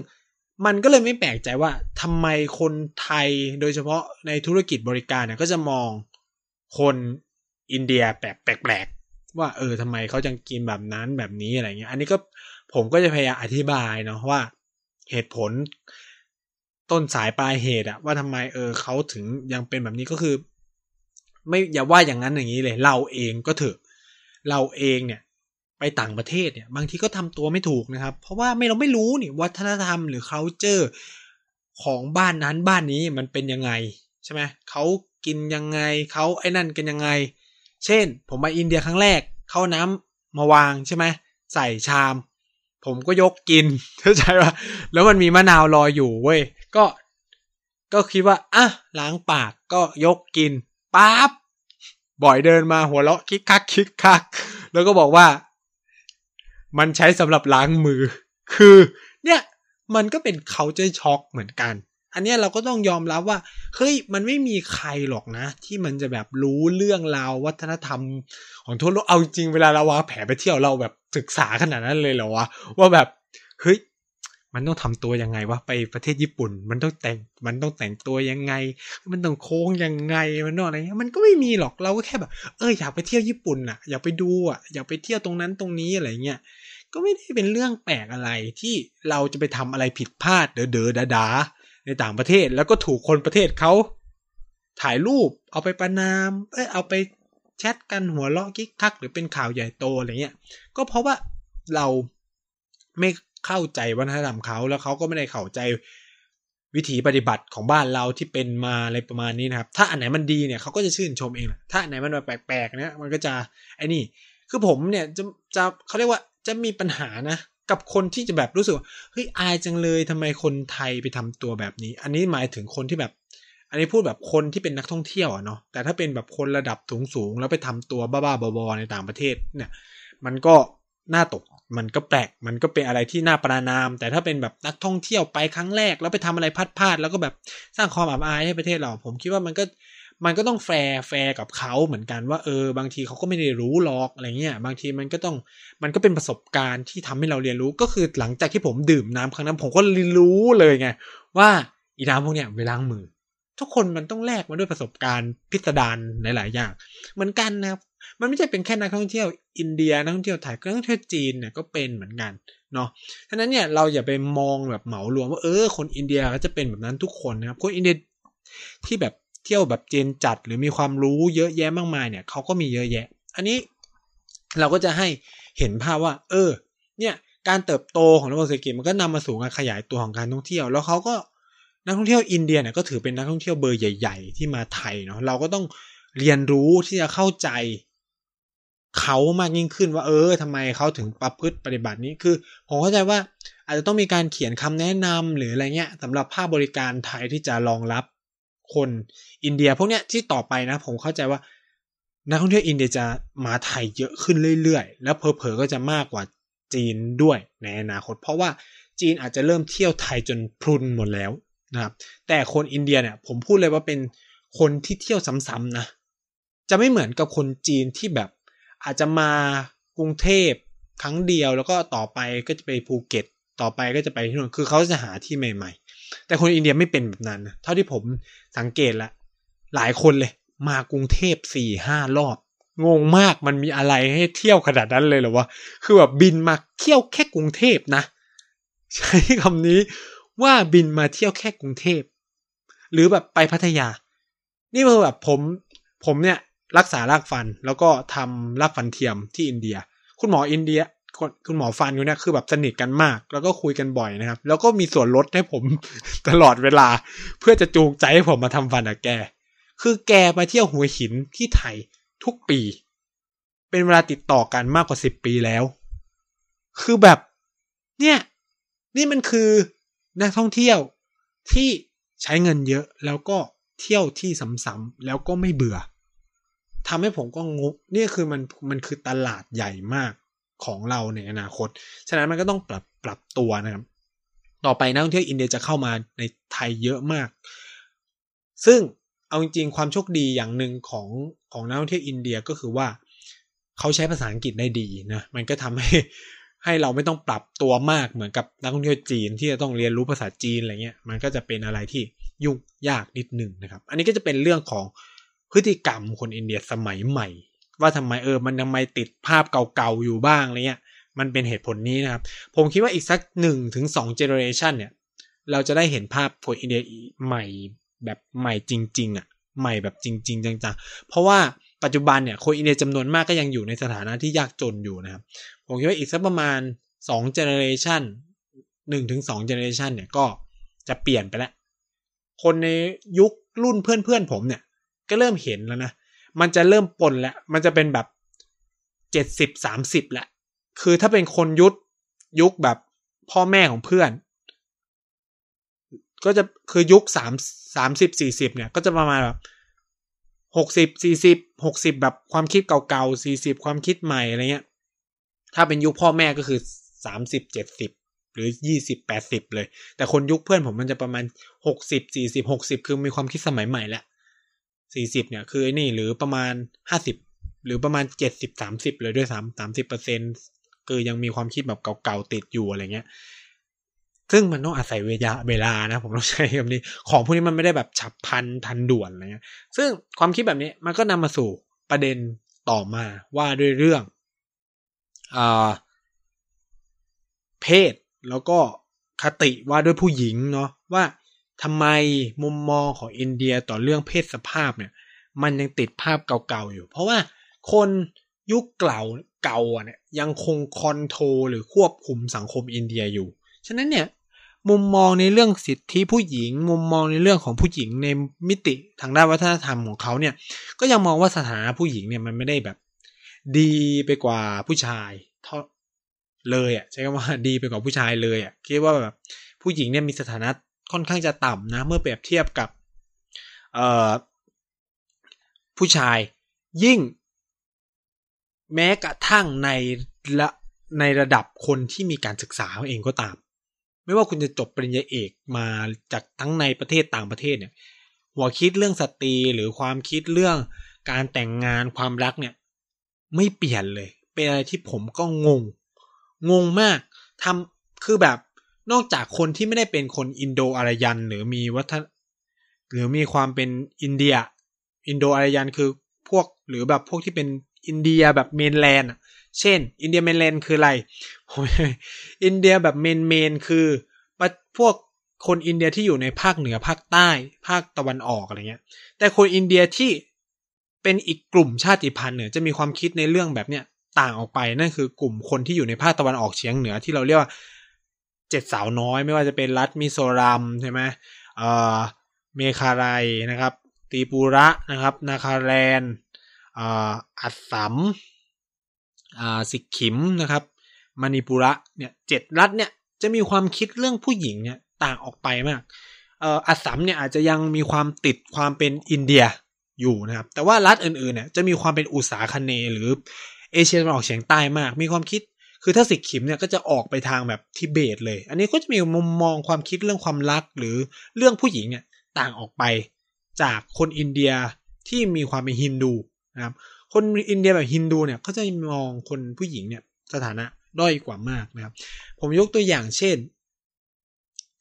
มันก็เลยไม่แปลกใจว่าทำไมคนไทยโดยเฉพาะในธุรกิจบริการเนี่ยก็จะมองคนอินเดียแปลกแปลกว่าเออทำไมเขาจังกินแบบนั้นแบบนี้อะไรเงี้ย อันนี้ก็ผมก็จะพยายามอธิบายเนาะว่าเหตุผล ต้นสายปลายเหตุอะว่าทำไมเออเขาถึงยังเป็นแบบนี้ก็คือ ไม่อย่าว่าอย่างนั้นอย่างนี้เลย เราเองก็เถอะ เราเองเนี่ย ไปต่างประเทศเนี่ย บางทีก็ทำตัวไม่ถูกนะครับ เพราะว่าไม่เราไม่รู้นี่วัฒนธรรมหรือ culture ของบ้านนั้นบ้านนี้มันเป็นยังไงใช่ไหมเขากินยังไงเขาไอ้นั่นกันยังไง เช่น ผมมาอินเดียครั้งแรกเข้าน้ำมาวางใช่ไหมใส่ชาม ผมก็ยกกินเข้าใจป่ะแล้วมันมีมะนาวรออยู่เว้ย ก็ก็คิดว่าอะล้างปากก็ยกกินปั๊บบ่อยเดินมาหัวเราะคิกคักคิกคัก แล้วก็บอกว่า มันใช้สำหรับล้างมือ คือ เนี่ย มันก็เป็นเขาเจอช็อกเหมือนกัน อันนี้เราก็ต้องยอมรับว่าเฮ้ยมันไม่มีใครหรอกนะ ที่มันจะแบบรู้เรื่องราววัฒนธรรม ของทั่วโลกเอาจริงเวลาเราวางแผนไปเที่ยวเราแบบศึกษาขนาดนั้นเลยเหรอวะว่าแบบเฮ้ย มันต้องทำตัวยังไงวะไปประเทศญี่ปุ่น มันต้องแต่งมันต้องแต่งตัวยังไง มันต้องโค้งยังไงมันต้องอะไรเงี้ยมันก็ไม่มีหรอกเราก็แค่แบบ เอออยากไปเที่ยวญี่ปุ่นอะ อยากไปดูอะอยากไปเที่ยวตรงนั้นตรงนี้อะไรเงี้ยก็ไม่ได้เป็นเรื่องแปลกอะไรที่เราจะไปทำอะไรผิดพลาดเด๋อเด๋อดาดาในต่างประเทศแล้วก็ถูกคนประเทศเขาถ่ายรูปเอาไปประนามเออเอาไปแชทกันหัวเราะกิ๊กทัก หรือเป็นข่าวใหญ่โตอะไรเงี้ยก็เพราะว่าเราไม่ เข้าใจวัฒนธรรมเขาแล้วเขาก็ไม่ได้เข้าใจวิถีปฏิบัติของบ้านเราที่เป็นมาอะไรประมาณนี้นะครับ ถ้าอันไหนมันดีเนี่ยเขาก็จะชื่นชมเองถ้าอันไหนมันแบบแปลกๆเนี่ยมันก็จะไอ้นี่ คือผมเนี่ยจะจะเขาเรียกว่าจะมีปัญหานะกับคนที่จะแบบรู้สึกว่าเฮ้ยอายจังเลยทำไมคนไทยไปทำตัวแบบนี้ อันนี้หมายถึงคนที่แบบ อันนี้พูดแบบคนที่เป็นนักท่องเที่ยวอะเนาะแต่ถ้าเป็นแบบคนระดับสูงสูงๆแล้วไปทำตัวบ้าๆบอๆในต่างประเทศเนี่ย มันก็น่าตก มันก็แปลก มันก็เป็นอะไรที่น่าประณาม แต่ถ้าเป็นแบบนักท่องเที่ยวไปครั้งแรก แล้วไปทำอะไรพลาดๆแล้วก็แบบสร้างความอับอายให้ประเทศเรา ผมคิดว่ามันก็มันก็ต้อง fair fair กับเขาเหมือนกันว่าเออบางทีเขาก็ไม่ได้รู้หรอกอะไรเงี้ยบางทีมันก็ต้องมันก็เป็นประสบการณ์ที่ทำให้เราเรียนรู้ก็คือหลังจากที่ผมดื่มน้ำครั้งนั้นผมก็รู้เลยไงว่าอีน้ำพวกเนี้ยไปล้างมือ ทุกคนมันต้องแลกมาด้วยประสบการณ์พิสดารหลาย ๆ อย่าง เหมือนกันนะครับมันไม่ใช่เป็นแค่นักท่องเที่ยวอินเดียนักท่องเที่ยวไทยนักท่องเที่ยวจีนเนี่ยก็เป็นเหมือนกันเนาะฉะนั้นเนี่ยเราอย่าไปมองแบบเหมารวมว่าเออคนอินเดียก็จะเป็นแบบนั้นทุกคนนะครับคนอินเดียที่แบบเที่ยวแบบเจนจัดหรือมีความรู้เยอะแยะมากมายเนี่ยเขาก็มีเยอะแยะ อันนี้เราก็จะให้เห็นภาพว่า เออ เนี่ยการเติบโตของระบบเศรษฐกิจมันก็นำมาสู่การขยายตัวของการท่องเที่ยว แล้วเขาก็นักท่องเที่ยวอินเดียเนี่ยก็ถือเป็นนักท่องเที่ยวเบอร์ใหญ่ ๆ ที่มาไทยเนาะเราก็ต้องเรียนรู้ที่จะเข้าใจ เขามากยิ่งขึ้นว่าเออทำไมเขาถึงประพฤติปฏิบัตินี้คือ ผมเข้าใจว่าอาจจะต้องมีการเขียนคำแนะนำหรืออะไรเงี้ยสำหรับภาคบริการไทยที่จะรองรับคนอินเดียพวกเนี้ยที่ต่อไปนะ ผมเข้าใจว่า นักท่องเที่ยวอินเดียจะมาไทยเยอะขึ้นเรื่อยๆ แล้วเพอๆก็จะมากกว่าจีนด้วยในอนาคต เพราะว่าจีนอาจจะเริ่มเที่ยวไทยจนพรุนหมดแล้วนะครับ แต่คนอินเดียเนี่ย ผมพูดเลยว่าเป็นคนที่เที่ยวซ้ำๆนะจะไม่เหมือนกับคนจีนที่แบบ อาจจะมากรุงเทพครั้งเดียวแล้วก็ต่อไปก็จะไปภูเก็ต ต่อไปก็จะไปที่นู่นคือเขาจะหาที่ใหม่ ๆ แต่คนอินเดียไม่เป็นแบบนั้นนะเท่าที่ผมสังเกตละหลายคนเลย มากรุงเทพสี่ห้ารอบงงมากมันมีอะไรให้เที่ยวขนาดนั้นเลยเหรอวะ คือแบบบินมาเที่ยวแค่กรุงเทพนะ ใช้คำนี้ว่าบินมาเที่ยวแค่กรุงเทพ หรือแบบไปพัทยา นี่คือแบบผม ผมเนี่ย รักษารากฟันแล้วก็ทำรากฟันเทียมที่อินเดีย คุณหมออินเดียคุณหมอฟันอยู่เนี่ยคือแบบสนิทกันมาก แล้วก็คุยกันบ่อยนะครับ แล้วก็มีส่วนลดให้ผมตลอดเวลา เพื่อจะจูงใจให้ผมมาทำฟันกับแก คือแกมาเที่ยวหัวหินที่ไทยทุกปี เป็นเวลาติดต่อกันมากกว่าสิบปีแล้ว คือแบบ เนี่ย นี่มันคือนักท่องเที่ยวที่ใช้เงินเยอะแล้วก็เที่ยวที่ซ้ำๆแล้วก็ไม่เบื่อ ทำให้ผมก็งกนี่คือมันมันคือตลาดใหญ่มากของเราในอนาคต ฉะนั้นมันก็ต้องปรับปรับตัวนะครับ ต่อไปนักท่องเที่ยวอินเดียจะเข้ามาในไทยเยอะมาก ซึ่งเอาจริงๆความโชคดีอย่างหนึ่งของของนักท่องเที่ยวอินเดียก็คือว่าเขาใช้ภาษาอังกฤษได้ดีนะ มันก็ทำให้ให้เราไม่ต้องปรับตัวมากเหมือนกับนักท่องเที่ยวจีนที่จะต้องเรียนรู้ภาษาจีนอะไรเงี้ย มันก็จะเป็นอะไรที่ยุ่งยากนิดหนึ่งนะครับ อันนี้ก็จะเป็นเรื่องของ พฤติกรรมคนอินเดียสมัยใหม่ ว่าทำไมเออมันทำไมติดภาพเก่าๆอยู่บ้างอะไรเงี้ยมันเป็นเหตุผลนี้นะครับ ผมคิดว่าอีกสักหนึ่งถึงสอง generation เนี่ย เราจะได้เห็นภาพคนอินเดียใหม่แบบใหม่จริง ๆอะใหม่แบบจริง ๆ จังๆ เพราะว่าปัจจุบันเนี่ยคนอินเดียจำนวนมากก็ยังอยู่ในสถานะที่ยากจนอยู่นะครับ ผมคิดว่าอีกสักประมาณสอง generation หนึ่งถึงสอง generation เนี่ยก็จะเปลี่ยนไปแล้ว คนในยุครุ่นเพื่อนๆผมเนี่ย ก็เริ่มเห็นแล้วนะ มันจะเริ่มปนแล้ว มันจะเป็นแบบเจ็ดสิบสามสิบแหละ คือถ้าเป็นคนยุคยุคแบบพ่อแม่ของเพื่อน ก็จะคือยุคสามสามสิบสี่สิบเนี่ย ก็จะประมาณแบบหกสิบสี่สิบหกสิบแบบความคิดเก่าๆสี่สิบความคิดใหม่อะไรเงี้ย ถ้าเป็นยุคพ่อแม่ก็คือสามสิบเจ็ดสิบหรือยี่สิบแปดสิบเลย แต่คนยุคเพื่อนผมมันจะประมาณหกสิบสี่สิบหกสิบคือมีความคิดสมัยใหม่แล้ว สี่สิบเนี่ยคือไอ้นี่หรือประมาณห้าสิบหรือประมาณเจ็ดสิบสามสิบเลยด้วยซ้ำสามสิบเปอร์เซ็นคือยังมีความคิดแบบเก่าๆติดอยู่อะไรเงี้ย ซึ่งมันต้องอาศัยเวลาเวลานะ ผมต้องใช้คำนี้ ของพวกนี้มันไม่ได้แบบฉับพันทันด่วนอะไรเงี้ย ซึ่งความคิดแบบนี้มันก็นำมาสู่ประเด็นต่อมาว่าด้วยเรื่องอ่าเพศแล้วก็คติว่าด้วยผู้หญิงเนาะว่า ทำไมมุมมองของอินเดียต่อเรื่องเพศสภาพเนี่ย มันยังติดภาพเก่าๆอยู่ เพราะว่าคนยุคเก่าเก่าเนี่ยยังคงคอนโทรหรือควบคุมสังคมอินเดียอยู่ ฉะนั้นเนี่ยมุมมองในเรื่องสิทธิผู้หญิง มุมมองในเรื่องของผู้หญิงในมิติทางด้านวัฒนธรรมของเขาเนี่ย ก็ยังมองว่าสถานะผู้หญิงเนี่ยมันไม่ได้แบบ ดีไปกว่าผู้ชายเท่าเลยอะใช้คำว่าดีไปกว่าผู้ชายเลยอะคิดว่าแบบผู้หญิงเนี่ยมีสถานะ ค่อนข้างจะต่ำนะ เมื่อเปรียบเทียบกับผู้ชายยิ่ง แม้กระทั่งในละในระดับคนที่มีการศึกษาเองก็ตาม ไม่ว่าคุณจะจบปริญญาเอกมาจากทั้งในประเทศต่างประเทศเนี่ย หัวคิดเรื่องสตรีหรือความคิดเรื่องการแต่งงานความรักเนี่ย ไม่เปลี่ยนเลย เป็นอะไรที่ผมก็งง งงมากทำคือแบบ นอกจากคนที่ไม่ได้เป็นคนอินโดอารยัน หรือมีวัฒนหรือมีความเป็นอินเดีย อินโดอารยันคือพวกหรือแบบพวกที่เป็นอินเดียแบบ mainland เช่น อินเดีย mainland คืออะไร อินเดียแบบ main main คือพวกคนอินเดียที่อยู่ในภาคเหนือภาคใต้ ภาคตะวันออกอะไรเงี้ย แต่คนอินเดียที่เป็นอีกกลุ่มชาติพันธุ์เนี่ยจะมีความคิดในเรื่องแบบเนี้ยต่างออกไปนั่นคือกลุ่มคนที่อยู่ในภาคตะวันออกเฉียงเหนือที่เราเรียกว่า เจ็ดสาวน้อยไม่ว่าจะเป็นรัฐมิโซรัมใช่ไหมเอ่อเมคาไรนะครับ ตีปูระนะครับ นาคาแลนอัสสัมสิกขิมนะครับมณีปุระเนี่ยเจ็ดรัฐเนี่ยจะมีความคิดเรื่องผู้หญิงเนี่ยต่างออกไปมากอัสสัมเนี่ยอาจจะยังมีความติดความเป็นอินเดียอยู่นะครับ แต่ว่ารัฐอื่นๆเนี่ยจะมีความเป็นอุตสาคเนหรือเอเชียตะวันออกเฉียงใต้มาก มีความคิด คือถ้าสิกขิมเนี่ยก็จะออกไปทางแบบทิเบตเลย อันนี้ก็จะมีมุมมองความคิดเรื่องความรักหรือเรื่องผู้หญิงเนี่ยต่างออกไปจากคนอินเดียที่มีความเป็นฮินดูนะครับ คนอินเดียแบบฮินดูเนี่ยเขาจะมองคนผู้หญิงเนี่ยสถานะด้อยกว่ามากนะครับ ผมยกตัวอย่างเช่น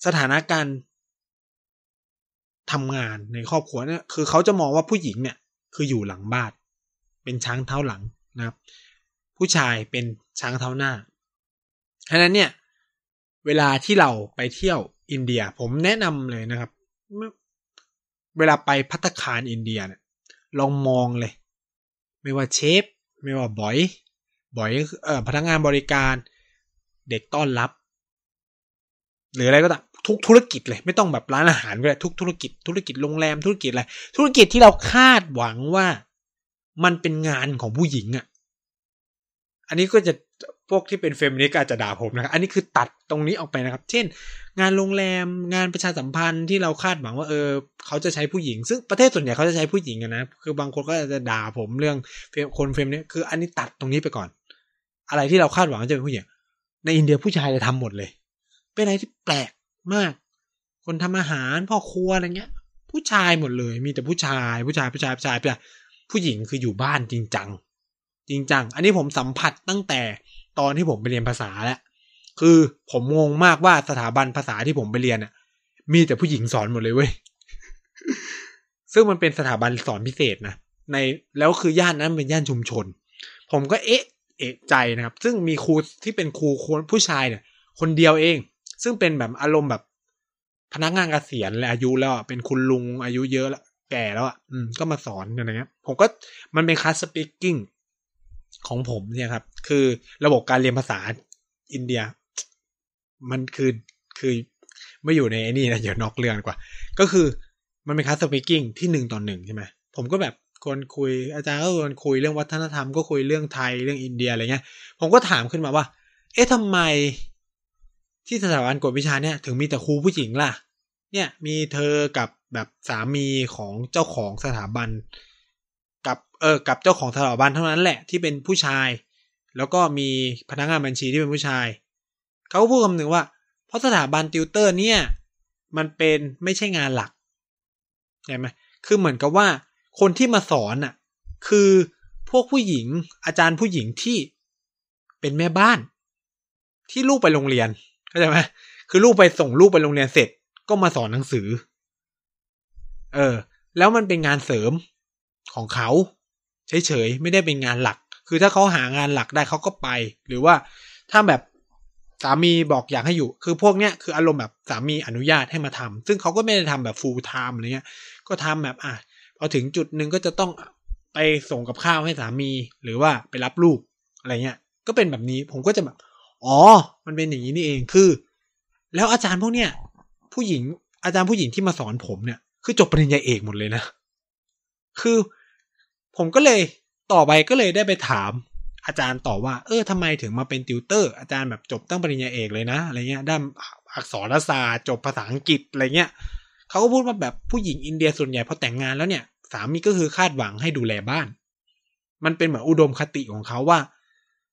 สถานะการทำงานในครอบครัวเนี่ยคือเขาจะมองว่าผู้หญิงเนี่ยคืออยู่หลังบ้านเป็นช้างเท้าหลังนะครับ ผู้ชายเป็นช้างเท้าหน้าฉะนั้นเนี่ย เวลาที่เราไปเที่ยวอินเดีย ผมแนะนำเลยนะครับ เวลาไปพัตคารอินเดียเนี่ยลองมองเลย ไม่ว่าเชฟ ไม่ว่าบอยบอยเอ่อพนักงานบริการ เด็กต้อนรับ หรืออะไรก็ตามทุกธุรกิจเลย ไม่ต้องแบบร้านอาหารก็ได้ทุกธุรกิจ ธุรกิจโรงแรมธุรกิจอะไรธุรกิจที่เราคาดหวังว่ามันเป็นงานของผู้หญิงอะ่ะ อันนี้ก็จะพวกที่เป็นเฟมินิสต์อาจจะด่าผมนะครับ อันนี้คือตัดตรงนี้ออกไปนะครับ เช่น งานโรงแรมงานประชาสัมพันธ์ที่เราคาดหวังว่าเออเขาจะใช้ผู้หญิง ซึ่งประเทศส่วนใหญ่เขาจะใช้ผู้หญิงนะ คือบางคนก็จะด่าผมเรื่องคนเฟมนี้คือ อันนี้ตัดตรงนี้ไปก่อน อะไรที่เราคาดหวังจะเป็นผู้หญิง ในอินเดียผู้ชายจะทำหมดเลย เป็นอะไรที่แปลกมาก คนทำอาหารพ่อครัวอะไรเงี้ย ผู้ชายหมดเลย มีแต่ผู้ชายผู้ชายผู้ชายผู้ชายผู้หญิงคืออยู่บ้านจริงจัง จริงจัง อันนี้ผมสัมผัสตั้งแต่ตอนที่ผมไปเรียนภาษาแล้ว คือผมงงมากว่าสถาบันภาษาที่ผมไปเรียนอะมีแต่ผู้หญิงสอนหมดเลยเว้ย ซึ่งมันเป็นสถาบันสอนพิเศษนะ ในแล้วคือย่านนั้นเป็นย่านชุมชน ผมก็เอ๊ะ เอะใจนะครับ ซึ่งมีครูที่เป็นครูคนผู้ชายเนี่ย คนเดียวเอง ซึ่งเป็นแบบอารมณ์แบบพนักงานเกษียณและอายุแล้วเป็นคุณลุงอายุเยอะแล้วแก่แล้วอะก็มาสอนอะไรเงี้ย ผมก็มันเป็นคลาสสปีกิ้ง ของผมเนี่ยครับ คือระบบการเรียนภาษาอินเดีย มันคือคือไม่อยู่ในไอ้นี่นะเดี๋ยวนอกเรื่องกว่า ก็คือมันเป็นคัสสปีกิ้งที่หนึ่งต่อหนึ่งใช่ไหมผมก็แบบคนคุยอาจารย์ก็คนคุยเรื่องวัฒนธรรมก็คุยเรื่องไทยเรื่องอินเดียอะไรเงี้ย ผมก็ถามขึ้นมาว่า เอ๊ะทำไม ที่สถาบันกวดวิชาเนี่ยถึงมีแต่ครูผู้หญิงล่ะ เนี่ยมีเธอกับแบบสามีของเจ้าของสถาบัน เออกับเจ้าของสถาบันเท่านั้นแหละที่เป็นผู้ชาย แล้วก็มีพนักงานบัญชีที่เป็นผู้ชาย เขาพูดคำหนึ่งว่า เพราะสถาบันติวเตอร์เนี่ย มันเป็นไม่ใช่งานหลักใช่ไหมคือเหมือนกับว่าคนที่มาสอนอะ คือพวกผู้หญิงอาจารย์ผู้หญิงที่เป็นแม่บ้าน ที่ลูกไปโรงเรียนเข้าใจไหมคือลูกไปส่งลูกไปโรงเรียนเสร็จ ก็มาสอนหนังสือ เออ แล้วมันเป็นงานเสริมของเขา เฉยๆไม่ได้เป็นงานหลัก คือถ้าเขาหางานหลักได้เขาก็ไป หรือว่าถ้าแบบสามีบอกอยากให้อยู่ คือพวกเนี้ยคืออารมณ์แบบสามีอนุญาตให้มาทำซึ่งเขาก็ไม่ได้ทำแบบ full time อะไรเงี้ย ก็ทำแบบอะพอถึงจุดหนึ่งก็จะต้องไปส่งกับข้าวให้สามี หรือว่าไปรับลูกอะไรเงี้ย ก็เป็นแบบนี้ผมก็จะแบบอ๋อ มันเป็นอย่างนี้นี่เองคือ แล้วอาจารย์พวกเนี้ยผู้หญิงอาจารย์ผู้หญิงที่มาสอนผมเนี่ย คือจบปริญญาเอกหมดเลยนะ คือ ผมก็เลยต่อไปก็เลยได้ไปถามอาจารย์ต่อว่า เออทำไมถึงมาเป็นติวเตอร์ อาจารย์แบบจบตั้งปริญญาเอกเลยนะอะไรเงี้ยด้านอักษรศาสตร์จบภาษาอังกฤษอะไรเงี้ยเขาก็พูดว่าแบบผู้หญิงอินเดียส่วนใหญ่พอแต่งงานแล้วเนี่ย สามีก็คือคาดหวังให้ดูแลบ้าน มันเป็นเหมือนอุดมคติของเขาว่า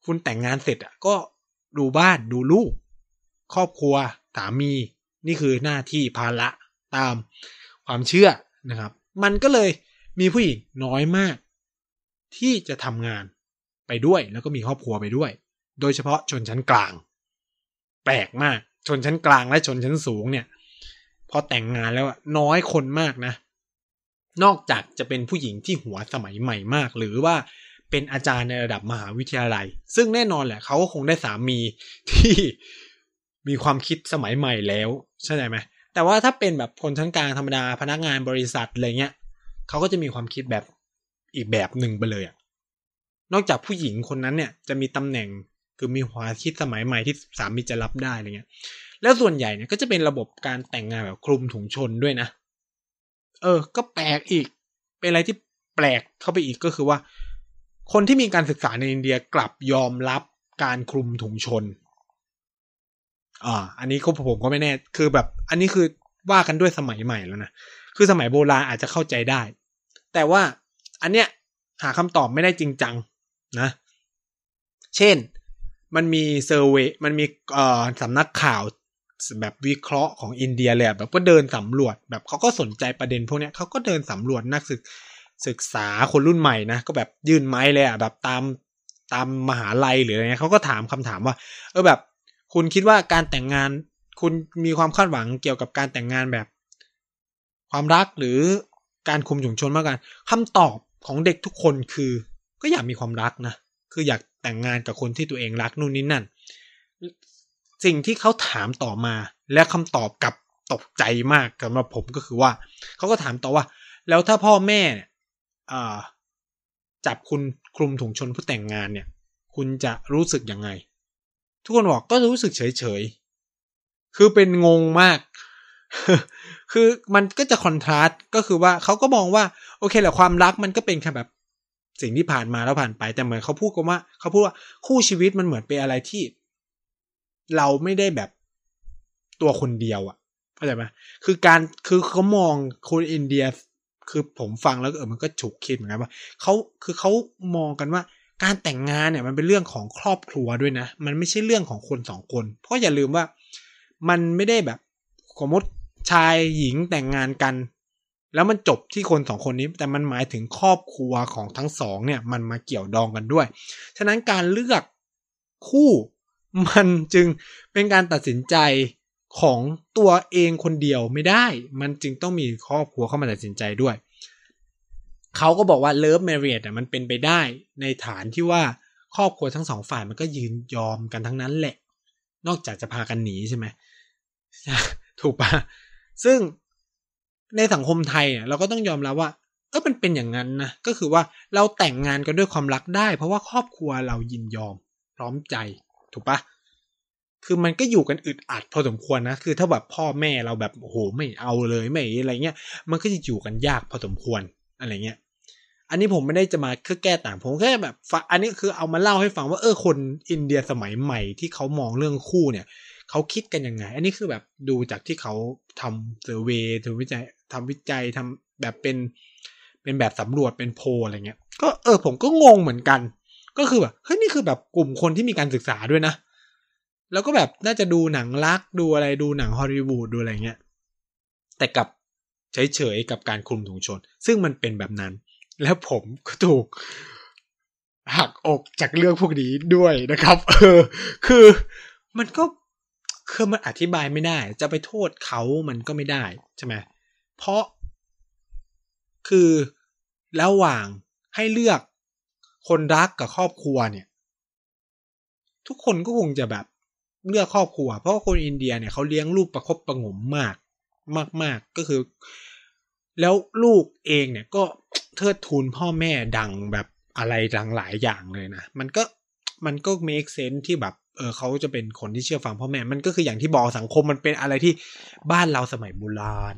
คุณแต่งงานเสร็จอะก็ดูบ้านดูลูก ครอบครัวสามี นี่คือหน้าที่ภาระตามความเชื่อนะครับ มันก็เลยมีผู้หญิงน้อยมาก ที่จะทำงานไปด้วยแล้วก็มีครอบครัวไปด้วย โดยเฉพาะชนชั้นกลาง แปลกมากชนชั้นกลางและชนชั้นสูงเนี่ย พอแต่งงานแล้วน้อยคนมากนะ นอกจากจะเป็นผู้หญิงที่หัวสมัยใหม่มาก หรือว่าเป็นอาจารย์ในระดับมหาวิทยาลัย ซึ่งแน่นอนแหละเขาก็คงได้สามีที่มีความคิดสมัยใหม่แล้วใช่ไหมแต่ว่าถ้าเป็นแบบคนชั้นกลางธรรมดาพนักงานบริษัทอะไรเงี้ยเขาก็จะมีความคิดแบบ อีกแบบหนึ่งไปเลยอะนอกจากผู้หญิงคนนั้นเนี่ยจะมีตำแหน่งคือมีความคิดสมัยใหม่ที่สามีจะรับได้อะไรเงี้ย แล้วส่วนใหญ่เนี่ยก็จะเป็นระบบการแต่งงานแบบคลุมถุงชนด้วยนะ เออ ก็แปลกอีก เป็นอะไรที่แปลกเข้าไปอีกก็คือว่า คนที่มีการศึกษาในอินเดียกลับยอมรับการคลุมถุงชน อ่า อันนี้ก็ผมก็ไม่แน่ คือแบบ อันนี้คือว่ากันด้วยสมัยใหม่แล้วนะ คือสมัยโบราณอาจจะเข้าใจได้ แต่ว่า อันเนี้ยหาคำตอบไม่ได้จริงจังนะ เช่นมันมีเซอร์เวยมันมีเอ่อสำนักข่าวแบบวิเคราะห์ของอินเดียเลยแบบก็เดินสำรวจแบบเขาก็สนใจประเด็นพวกนี้เขาก็เดินสำรวจนักศึกศึกษาคนรุ่นใหม่นะ ก็แบบยื่นไม้เลยอะแบบตามตามมหาลัยหรืออะไรเงี้ยเขาก็ถามคำถามว่า เออแบบ คุณคิดว่าการแต่งงาน คุณมีความคาดหวังเกี่ยวกับการแต่งงานแบบ ความรักหรือการคุมถุงชนมากกันคำตอบ ของเด็กทุกคนคือ ก็อยากมีความรักนะคืออยากแต่งงานกับคนที่ตัวเองรักนู่นนี่นั่น สิ่งที่เขาถามต่อมา และคำตอบกับตกใจมากสำหรับผมก็คือว่าเขาก็ถามต่อว่า แล้วถ้าพ่อแม่เนี่ยจับคุณคลุมถุงชนเพื่อแต่งงานเนี่ย คุณจะรู้สึกยังไง ทุกคนบอกก็รู้สึกเฉยเฉยคือเป็นงงมาก คือมันก็จะคอนทราสต์ก็คือว่าเขาก็มองว่า โอเคแหละความรักมันก็เป็นแค่แบบสิ่งที่ผ่านมาแล้วผ่านไปแต่เหมือนเขาพูดกันว่าเขาพูดว่าคู่ชีวิตมันเหมือนเป็นอะไรที่ เราไม่ได้แบบตัวคนเดียวอะ่ะเข้าใจไหมคือการคือเขามองคนอินเดีย คือผมฟังแล้วเออมันก็ฉุกคิดเหมือนกันว่าเขาคือเขามองกันว่าการแต่งงานเนี่ยมันเป็นเรื่องของครอบครัวด้วยนะ มันไม่ใช่เรื่องของคนสองคน เพราะอย่าลืมว่า มันไม่ได้แบบสมมติ ชายหญิงแต่งงานกัน แล้วมันจบที่คนสองคนนี้ แต่มันหมายถึงครอบครัวของทั้งสองเนี่ย มันมาเกี่ยวดองกันด้วย ฉะนั้นการเลือกคู่มันจึงเป็นการตัดสินใจของตัวเองคนเดียวไม่ได้ มันจึงต้องมีครอบครัวเข้ามาตัดสินใจด้วย เขาก็บอกว่าเลิฟแมรี e อะมันเป็นไปได้ในฐานที่ว่าครอบครัวทั้งสองฝ่ายมันก็ยืนยอมกันทั้งนั้นแหละ นอกจากจะพากันหนีใช่ไหม ถูกปะ ซึ่งในสังคมไทยเราก็ต้องยอมรับว่าเออมันเป็นอย่างนั้นนะก็คือว่าเราแต่งงานกันด้วยความรักได้ เพราะว่าครอบครัวเรายินยอม พร้อมใจ ถูกปะคือมันก็อยู่กันอึดอัดพอสมควรนะ คือถ้าแบบพ่อแม่เราแบบโอ้โหไม่เอาเลยไม่อะไรเงี้ย มันก็จะอยู่กันยากพอสมควรอะไรเงี้ย อันนี้ผมไม่ได้จะมาคือแก้ต่างผมแค่แบบ อันนี้คือเอามาเล่าให้ฟังว่าเออคนอินเดียสมัยใหม่ที่เขามองเรื่องคู่เนี่ย เขาคิดกันยังไง อันนี้คือแบบดูจากที่เขาทำเซอร์เวยทำวิจัยทำวิจัยทำแบบเป็น เป็นแบบสำรวจเป็นโพอะไรเงี้ย ก็เออผมก็งงเหมือนกัน ก็คือแบบเฮ้ยนี่คือแบบกลุ่มคนที่มีการศึกษาด้วยนะ แล้วก็แบบน่าจะดูหนังรักดูอะไรดูหนังฮอลลีวูดดูอะไรเงี้ย แต่กับเฉยๆกับการคุมถุงชน ซึ่งมันเป็นแบบนั้น แล้วผมก็ถูกหักอกจากเรื่องพวกนี้ด้วยนะครับ เออ คือมันก็ คือมันอธิบายไม่ได้ จะไปโทษเขามันก็ไม่ได้ใช่ไหมเพราะคือระหว่างให้เลือกคนรักกับครอบครัวเนี่ย ทุกคนก็คงจะแบบเลือกครอบครัว เพราะคนอินเดียเนี่ยเขาเลี้ยงลูกประคบประงมมาก มากมากก็คือ แล้วลูกเองเนี่ยก็เทิดทูนพ่อแม่ดังแบบอะไรดังหลายอย่างเลยนะ มันก็ มันก็ make sense ที่แบบเออเขาจะเป็นคนที่เชื่อฟังพ่อแม่ มันก็คืออย่างที่บอกสังคมมันเป็นอะไรที่บ้านเราสมัยโบราณ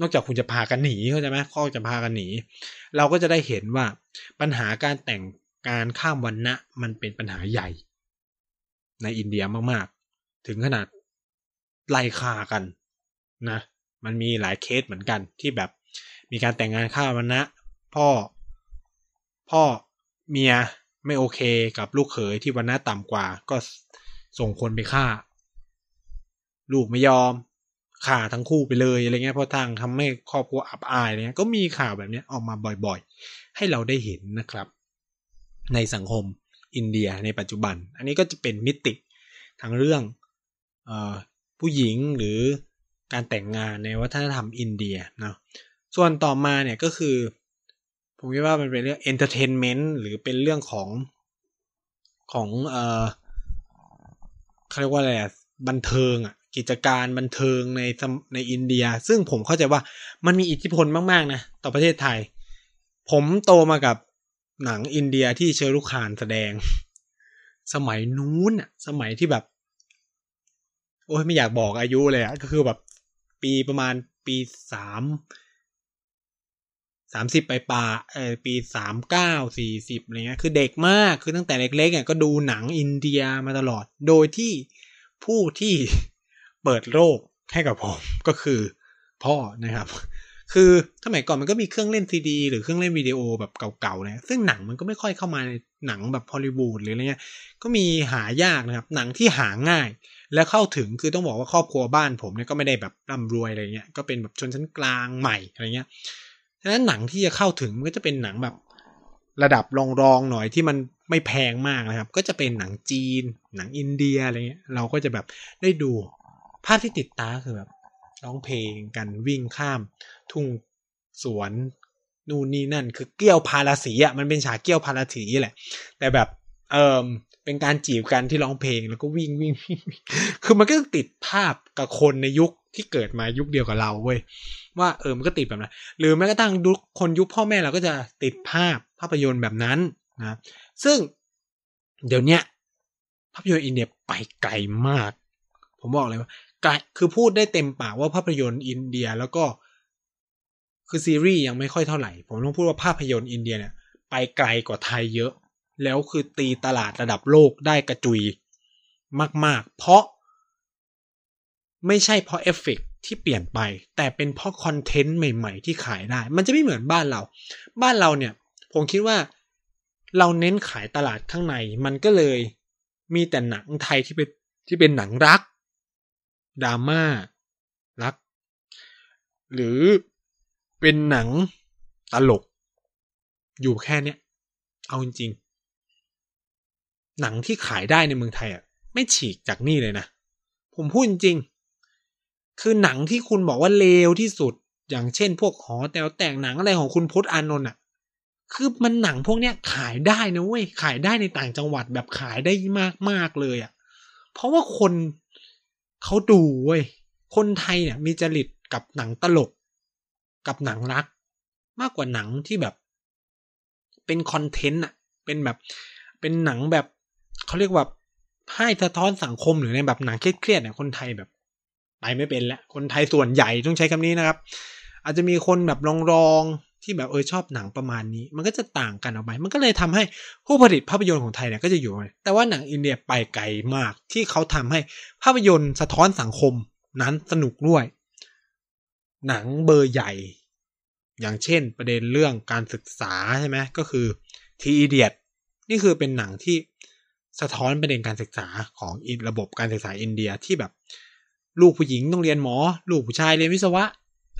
นอกจากคุณจะพากันหนีเข้าใจไหมข้อจะพากันหนี เราก็จะได้เห็นว่าปัญหาการแต่งการข้ามวันณะมันเป็นปัญหาใหญ่ ในอินเดียมากๆ ถึงขนาดไล่ฆ่ากันนะ มันมีหลายเคสเหมือนกันที่แบบมีการแต่งงานข้ามวันณะพ่อ พ่อเมีย ไม่โอเคกับลูกเขยที่วันณะต่ำกว่า ก็ส่งคนไปฆ่า ลูกไม่ยอมฆ่าทั้งคู่ไปเลยอะไรเงี้ยเพราะทางทำให้ครอบครัวอับอายเนี่ยก็มีข่าวแบบนี้ออกมาบ่อยๆ ให้เราได้เห็นนะครับ ในสังคมอินเดียในปัจจุบัน อันนี้ก็จะเป็นมิติทางเรื่องอผู้หญิงหรือการแต่งงานในวัฒนธรรมอินเดียเนาะส่วนต่อมาเนี่ยก็คือ ผมคิดว่ามันเป็นเรื่อง entertainment หรือเป็นเรื่องของของเออเขาเรียกว่าอะไรบันเทิงอะกิจการบันเทิงในในอินเดีย ซึ่งผมเข้าใจว่ามันมีอิทธิพลมาก ๆ นะ ต่อประเทศไทย ผมโตมากับหนังอินเดียที่เชอรุคานแสดง สมัยนู้นอะ สมัยที่แบบ โอ้ยไม่อยากบอกอายุเลยอะ ก็คือแบบ ปีประมาณปีสาม สามสิบไปปลาเออปีสามเก้าสี่สิบอะไรเงี้ยคือเด็กมากคือตั้งแต่เล็กๆเนี่ยก็ดูหนังอินเดียมาตลอด โดยที่ผู้ที่เปิดโลกให้กับผมก็คือพ่อนะครับ คือสมัยก่อนมันก็มีเครื่องเล่นซีดีหรือเครื่องเล่นวิดีโอแบบเก่าๆนี่ยซึ่งหนังมันก็ไม่ค่อยเข้ามาในหนังแบบฮอลลีวูดหรืออะไรเงี้ยก็มีหายากนะครับ หนังที่หาง่าย และเข้าถึงคือต้องบอกว่าครอบครัวบ้านผมเนี่ยก็ไม่ได้แบบร่ำรวยอะไรเงี้ยก็เป็นแบบชนชั้นกลางใหม่อะไรเงี้ย ฉะนั้นหนังที่จะเข้าถึงมันก็จะเป็นหนังแบบระดับรองๆหน่อยที่มันไม่แพงมากนะครับ ก็จะเป็นหนังจีน หนังอินเดียอะไรเงี้ยเราก็จะแบบได้ดูภาพที่ติดตาคือแบบร้องเพลงกันวิ่งข้าม ทุ่งสวนนู่นนี่นั่น คือเกี้ยวพาราสีอะมันเป็นฉากเกี้ยวพาราสีแหละ แต่แบบเออ เป็นการจีบกันที่ร้องเพลงแล้วก็วิ่งวิ่งคือมันก็ติดภาพกับคนในยุคที่เกิดมายุคเดียวกับเราเว้ยว่าเออมันก็ติดแบบนั้น หรือแม้กระทั่งยุคคนยุคพ่อแม่เราก็จะติดภาพภาพยนตร์แบบนั้นนะซึ่งเดี๋ยวนี้ภาพยนตร์อินเดียไปไกลมาก ผมบอกเลยว่าไกลคือพูดได้เต็มปากว่าภาพยนตร์อินเดียแล้วก็ คือซีรีส์ยังไม่ค่อยเท่าไหร่ ผมต้องพูดว่าภาพยนตร์อินเดียเนี่ยไปไกลกว่าไทยเยอะ แล้วคือตีตลาดระดับโลกได้กระจุยมาก ๆ เพราะ ไม่ใช่เพราะเอฟเฟกที่เปลี่ยนไป แต่เป็นเพราะ content ใหม่ ๆ ที่ขายได้ มันจะไม่เหมือนบ้านเรา บ้านเราเนี่ย ผมคิดว่าเราเน้นขายตลาดข้างใน มันก็เลยมีแต่หนังไทยที่เป็นที่เป็นหนังรักดราม่ารัก หรือเป็นหนังตลก อยู่แค่เนี้ย เอาจริงๆ หนังที่ขายได้ในเมืองไทยอะไม่ฉีกจากนี่เลยนะ ผมพูดจริง คือหนังที่คุณบอกว่าเลวที่สุด อย่างเช่น พวกหอแตวแต่งหนังอะไรของคุณพจน์อานนท์อะ คือมันหนังพวกเนี้ยขายได้นะเว้ย ขายได้ในต่างจังหวัดแบบขายได้มากมากเลยอะ เพราะว่าคนเขาดูเว้ย คนไทยเนี่ยมีจริตกับหนังตลก กับหนังรัก มากกว่าหนังที่แบบ เป็นคอนเทนต์อะ เป็นแบบ เป็นหนังแบบ เขาเรียกว่าให้สะท้อนสังคมหรือในแบบหนังเครียดๆเนี่ยคนไทยแบบไปไม่เป็นแล้วคนไทยส่วนใหญ่ต้องใช้คำนี้นะครับ อาจจะมีคนแบบรองๆที่แบบเออชอบหนังประมาณนี้ มันก็จะต่างกันออกไป มันก็เลยทำให้ผู้ผลิตภาพยนตร์ของไทยเนี่ยก็จะอยู่ แต่ว่าหนังอินเดียไปไกลมากที่เขาทำให้ภาพยนตร์สะท้อนสังคมนั้นสนุกด้วย หนังเบอร์ใหญ่ อย่างเช่นประเด็นเรื่องการศึกษาใช่ไหมก็คือทีอีเดียนี่คือเป็นหนังที่ สะท้อนประเด็นการศึกษาของระบบการศึกษาอินเดียที่แบบ ลูกผู้หญิงต้องเรียนหมอ ลูกผู้ชายเรียนวิศวะ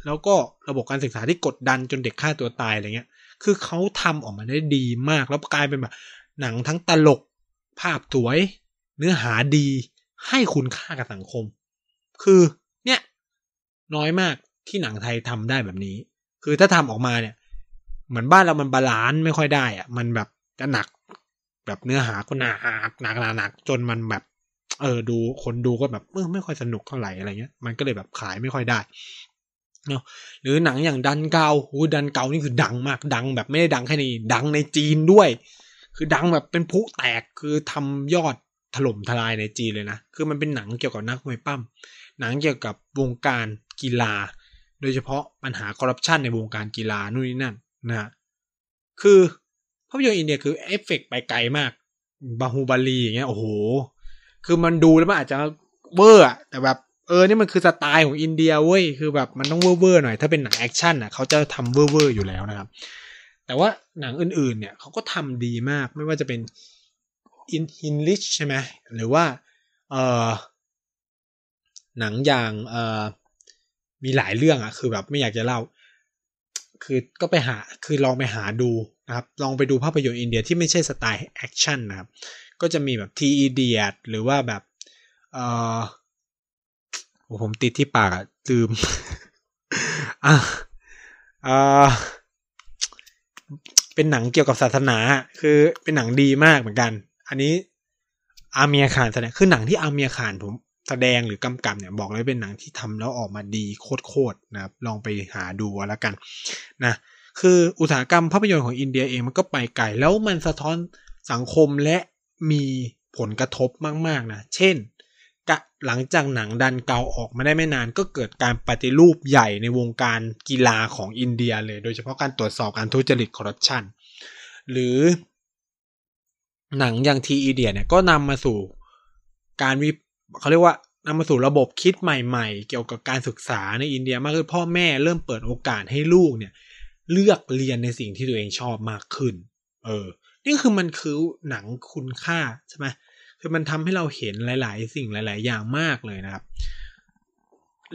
แล้วก็ระบบการศึกษาที่กดดันจนเด็กฆ่าตัวตายอะไรเงี้ย คือเขาทำออกมาได้ดีมาก แล้วกลายเป็นแบบ หนังทั้งตลก ภาพสวย เนื้อหาดี ให้คุณค่ากับสังคม คือเนี่ย น้อยมากที่หนังไทยทำได้แบบนี้ คือถ้าทำออกมาเนี่ย เหมือนบ้านเรามัน balance ไม่ค่อยได้อะมันแบบจะหนัก แบบเนื้อหาก็หนักหนักหนักหนักจนมันแบบ เออดูคนดูก็แบบเออไม่ค่อยสนุกเท่าไหร่อะไรเงี้ย มันก็เลยแบบขายไม่ค่อยได้เนาะหรือหนังอย่างดังกัลหูดังกัลนี่คือดังมากดังแบบไม่ได้ดังแค่นี้ดังในจีนด้วย คือดังแบบเป็นพลุแตกคือทำยอดถล่มทลายในจีนเลยนะคือมันเป็นหนังเกี่ยวกับนักมวยปล้ำหนังเกี่ยวกับวงการกีฬา โดยเฉพาะปัญหาคอร์รัปชันในวงการกีฬานู่นนี่นั่นนะฮะคือ ภาพยนตร์อินเดียคือเอฟเฟกต์ไปไกลมากบาฮูบาลีอย่างเงี้ยโอ้โห คือมันดูแล้วมันอาจจะเวอร์อะแต่แบบเออนี่มันคือสไตล์ของอินเดียเว้ยคือแบบมันต้องเวอร์เวอร์หน่อยถ้าเป็นหนัง action อะเขาจะทำเวอร์เวอร์อยู่แล้วนะครับ แต่ว่าหนังอื่นๆ เนี่ยเขาก็ทำดีมากไม่ว่าจะเป็นอินฮินลิชใช่ไหมหรือว่าเออหนังอย่างเออมีหลายเรื่องอะคือแบบไม่อยากจะเล่า คือก็ไปหาคือลองไปหาดู นะครับลองไปดูภาพยนตร์อินเดียที่ไม่ใช่สไตล์ action นะครับ ก็จะมีแบบทีอีเดียหรือว่าแบบเออผมติดที่ปากอะลืมอะเออเป็นหนังเกี่ยวกับศาสนา คือเป็นหนังดีมากเหมือนกัน อันนี้อาเมียขานแสดงคือหนังที่อาเมียขานผมแสดงหรือกำกับเนี่ยบอกเลยเป็นหนังที่ทำแล้วออกมาดีโคตรๆนะครับ ลองไปหาดูแล้วกัน นะ คืออุตสาหกรรมภาพยนตร์ของอินเดียเองมันก็ไปไกลแล้วมันสะท้อนสังคมและมีผลกระทบมาก ๆ นะ เช่น หลังจากหนังดันเกาออกมาได้ไม่นานก็เกิดการปฏิรูปใหญ่ในวงการกีฬาของอินเดียเลย โดยเฉพาะการตรวจสอบการทุจริตคอร์รัปชันหรือหนังอย่างทีอีเดียเนี่ยก็นำมาสู่การวิเขาเรียกว่านำมาสู่ระบบคิดใหม่ ๆ เกี่ยวกับการศึกษาในอินเดียมากขึ้นพ่อแม่เริ่มเปิดโอกาสให้ลูกเนี่ย เลือกเรียนในสิ่งที่ตัวเองชอบมากขึ้น เออ นี่คือมันคือหนังคุณค่าใช่ไหมคือมันทำให้เราเห็นหลาย ๆ สิ่งหลาย ๆ อย่างมากเลยนะครับ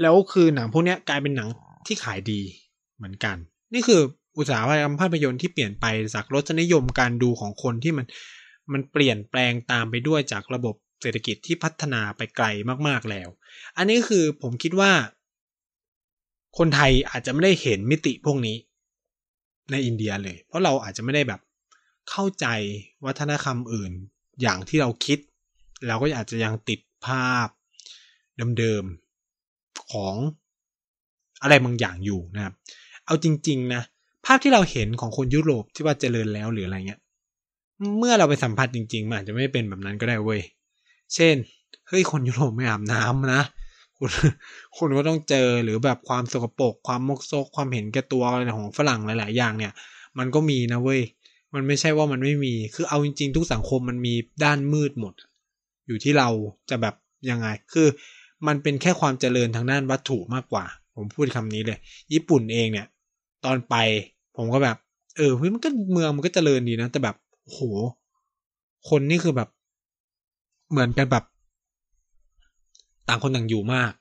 แล้วคือหนังพวกนี้กลายเป็นหนังที่ขายดีเหมือนกัน นี่คืออุตสาหกรรมภาพยนตร์ที่เปลี่ยนไปจากรสนิยมการดูของคนที่มันมันเปลี่ยนแปลงตามไปด้วยจากระบบเศรษฐกิจที่พัฒนาไปไกลมาก ๆ แล้ว อันนี้คือผมคิดว่า คนไทยอาจจะไม่ได้เห็นมิติพวกนี้ ในอินเดียเลย เพราะเราอาจจะไม่ได้แบบเข้าใจวัฒนธรรมอื่นอย่างที่เราคิด เราก็อาจจะยังติดภาพเดิมๆของอะไรบางอย่างอยู่นะครับ เอาจริง ๆ นะ ภาพที่เราเห็นของคนยุโรปที่ว่าเจริญแล้วหรืออะไรเงี้ย เมื่อเราไปสัมผัสจริง ๆ มันอาจจะไม่เป็นแบบนั้นก็ได้เว้ย เช่น เฮ้ย คนยุโรปไม่อาบน้ำนะ คุณคุณก็ต้องเจอหรือแบบความสกปรกความมกซกความเห็นแก่ตัวอะไรของฝรั่งหลาย ๆ อย่างเนี่ย มันก็มีนะเว้ยมันไม่ใช่ว่ามันไม่มีคือเอาจริง ๆ ทุกสังคมมันมีด้านมืดหมด อยู่ที่เราจะแบบยังไง คือมันเป็นแค่ความเจริญทางด้านวัตถุมากกว่า ผมพูดคำนี้เลย ญี่ปุ่นเองเนี่ย ตอนไปผมก็แบบ เออเฮ้ยมันก็เมืองมันก็เจริญดีนะ แต่แบบโหคนนี่คือแบบ เหมือนกันแบบ ต่างคนต่างอยู่มาก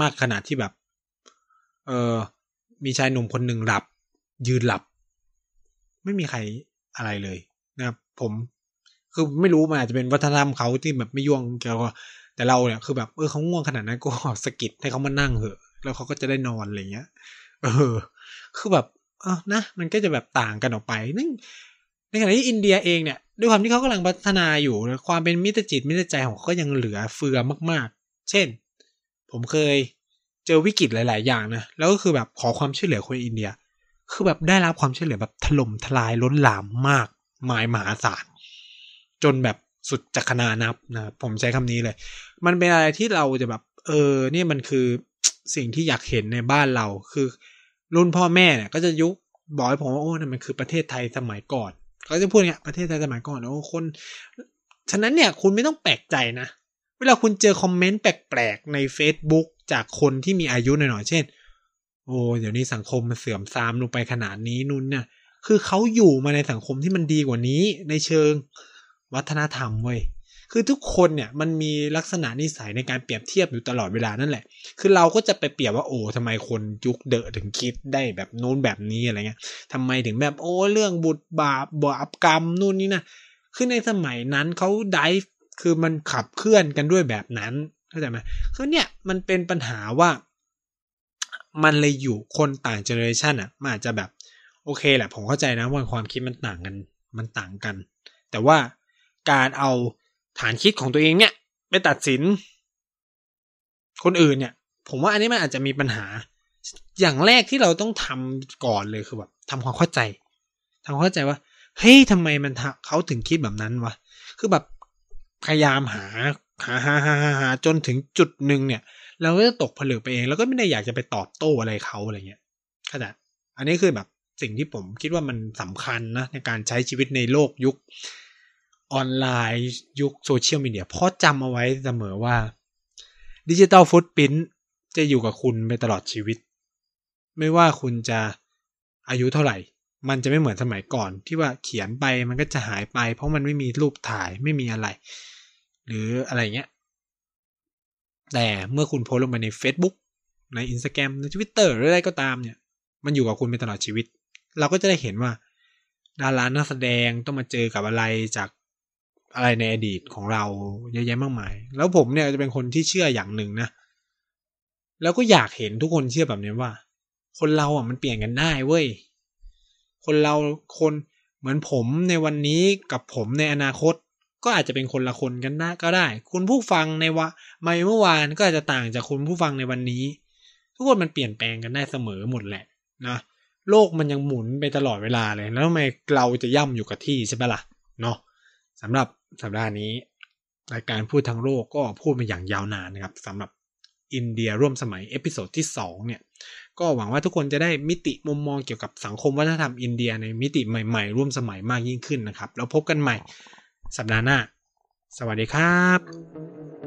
มากขนาดที่แบบ เออมีชายหนุ่มคนหนึ่งหลับ ยืนหลับ ไม่มีใครอะไรเลยนะครับ ผมคือไม่รู้มันอาจจะเป็นวัฒนธรรมเขาที่แบบไม่ย่วงแกก็แต่เราเนี่ยคือแบบเออเขาง่วงขนาดนั้นก็สกิดให้เขามานั่งเหอะ แล้วเขาก็จะได้นอนอะไรเงี้ย เออ คือแบบเออนะ มันก็จะแบบต่างกันออกไปนึงในขณะที่อินเดียเองเนี่ยด้วยความที่เขากำลังพัฒนาอยู่ ความเป็นมิตรจิตมิตรใจของเขาก็ยังเหลือเฟือมาก เช่น ผมเคยเจอวิกฤตหลาย ๆ อย่างนะ แล้วก็คือแบบขอความช่วยเหลือคนอินเดีย คือแบบได้รับความช่วยเหลือแบบถล่มทลายล้นหลามมาก มายมหาศาล จนแบบสุดจักรนานับนะ ผมใช้คำนี้เลย มันเป็นอะไรที่เราจะแบบ เออเนี่ยมันคือสิ่งที่อยากเห็นในบ้านเรา คือ รุ่นพ่อแม่เนี่ย ก็จะยุคบอกให้ผมว่าโอ้นั่นมันคือประเทศไทยสมัยก่อน เขาจะพูดเงี้ยประเทศไทยสมัยก่อนโอ้คน ฉะนั้นเนี่ยคุณไม่ต้องแปลกใจนะ เวลาคุณเจอคอมเมนต์แปลกๆ ใน Facebook จากคนที่มีอายุหน่อยๆ เช่น โอ้เดี๋ยวนี้สังคมมันเสื่อมทรามลงไปขนาดนี้นู่นเนี่ย คือเขาอยู่มาในสังคมที่มันดีกว่านี้ในเชิงวัฒนธรรมเว้ย คือทุกคนเนี่ยมันมีลักษณะนิสัยในการเปรียบเทียบอยู่ตลอดเวลานั่นแหละ คือเราก็จะไปเปรียบว่าโอ้ทำไมคนยุคเดอะถึงคิดได้แบบนู้นแบบนี้อะไรเงี้ยทำไมถึงแบบโอ้เรื่องบุตรบาปบาปกรรมนู่นนี่นะคือในสมัยนั้นเขาได้ คือมันขับเคลื่อนกันด้วยแบบนั้นเข้าใจไหมคือเนี่ยมันเป็นปัญหาว่า มันเลยอยู่คนต่างเจเนอเรชันอะมันอาจจะแบบ โอเคแหละผมเข้าใจนะว่าความคิดมันต่างกันมันต่างกัน แต่ว่าการเอาฐานคิดของตัวเองเนี่ยไปตัดสิน คนอื่นเนี่ย ผมว่าอันนี้มันอาจจะมีปัญหา อย่างแรกที่เราต้องทำก่อนเลยคือแบบทำความเข้าใจทำความเข้าใจว่าเฮ้ยทำไมมันเขาถึงคิดแบบนั้นวะคือแบบ พยายามหาหาหาหาหาหาจนถึงจุดหนึ่งเนี่ย เราก็จะตกผลึกไปเอง แล้วก็ไม่ได้อยากจะไปตอบโต้อะไรเขาอะไรเงี้ยขนาดอันนี้คือแบบสิ่งที่ผมคิดว่ามันสำคัญนะในการใช้ชีวิตในโลกยุคออนไลน์ยุคโซเชียลมีเดียเพราะจำเอาไว้เสมอว่า digital footprint จะอยู่กับคุณไปตลอดชีวิต ไม่ว่าคุณจะอายุเท่าไหร่ มันจะไม่เหมือนสมัยก่อนที่ว่าเขียนไปมันก็จะหายไป เพราะมันไม่มีรูปถ่ายไม่มีอะไร หรืออะไรเงี้ย แต่เมื่อคุณโพสลงไปใน Facebook ใน Instagram ใน Twitter หรืออะไรก็ตามเนี่ย มันอยู่กับคุณไปตลอดชีวิต เราก็จะได้เห็นว่า ดารานักแสดงต้องมาเจอกับอะไรจากอะไรในอดีตของเราเยอะแยะมากมาย แล้วผมเนี่ยจะเป็นคนที่เชื่ออย่างหนึ่งนะ แล้วก็อยากเห็นทุกคนเชื่อแบบนี้ว่า คนเราอะมันเปลี่ยนกันได้เว้ย คนเราคนเหมือนผมในวันนี้กับผมในอนาคต ก็อาจจะเป็นคนละคนกันได้ก็ได้ คุณผู้ฟังในวะไม่เมื่อวานก็อาจจะต่างจากคุณผู้ฟังในวันนี้ ทุกคนมันเปลี่ยนแปลงกันได้เสมอหมดแหละนะโลกมันยังหมุนไปตลอดเวลาเลย แล้วทำไมเราจะย่ำอยู่กับที่ใช่ปะละ่ะเนาะสำหรับสัปดาห์นี้รายการพูดทั้งโลกก็พูดมาอย่างยาวนานนะครับสำหรับอินเดียร่วมสมัย episode ที่ 2 เนี่ย ก็หวังว่าทุกคนจะได้มิติมุมมองเกี่ยวกับสังคมวัฒนธรรมอินเดียในมิติใหม่ ๆ ร่วมสมัยมากยิ่งขึ้นนะครับ แล้วพบกันใหม่ สัปดาห์หน้า สวัสดีครับ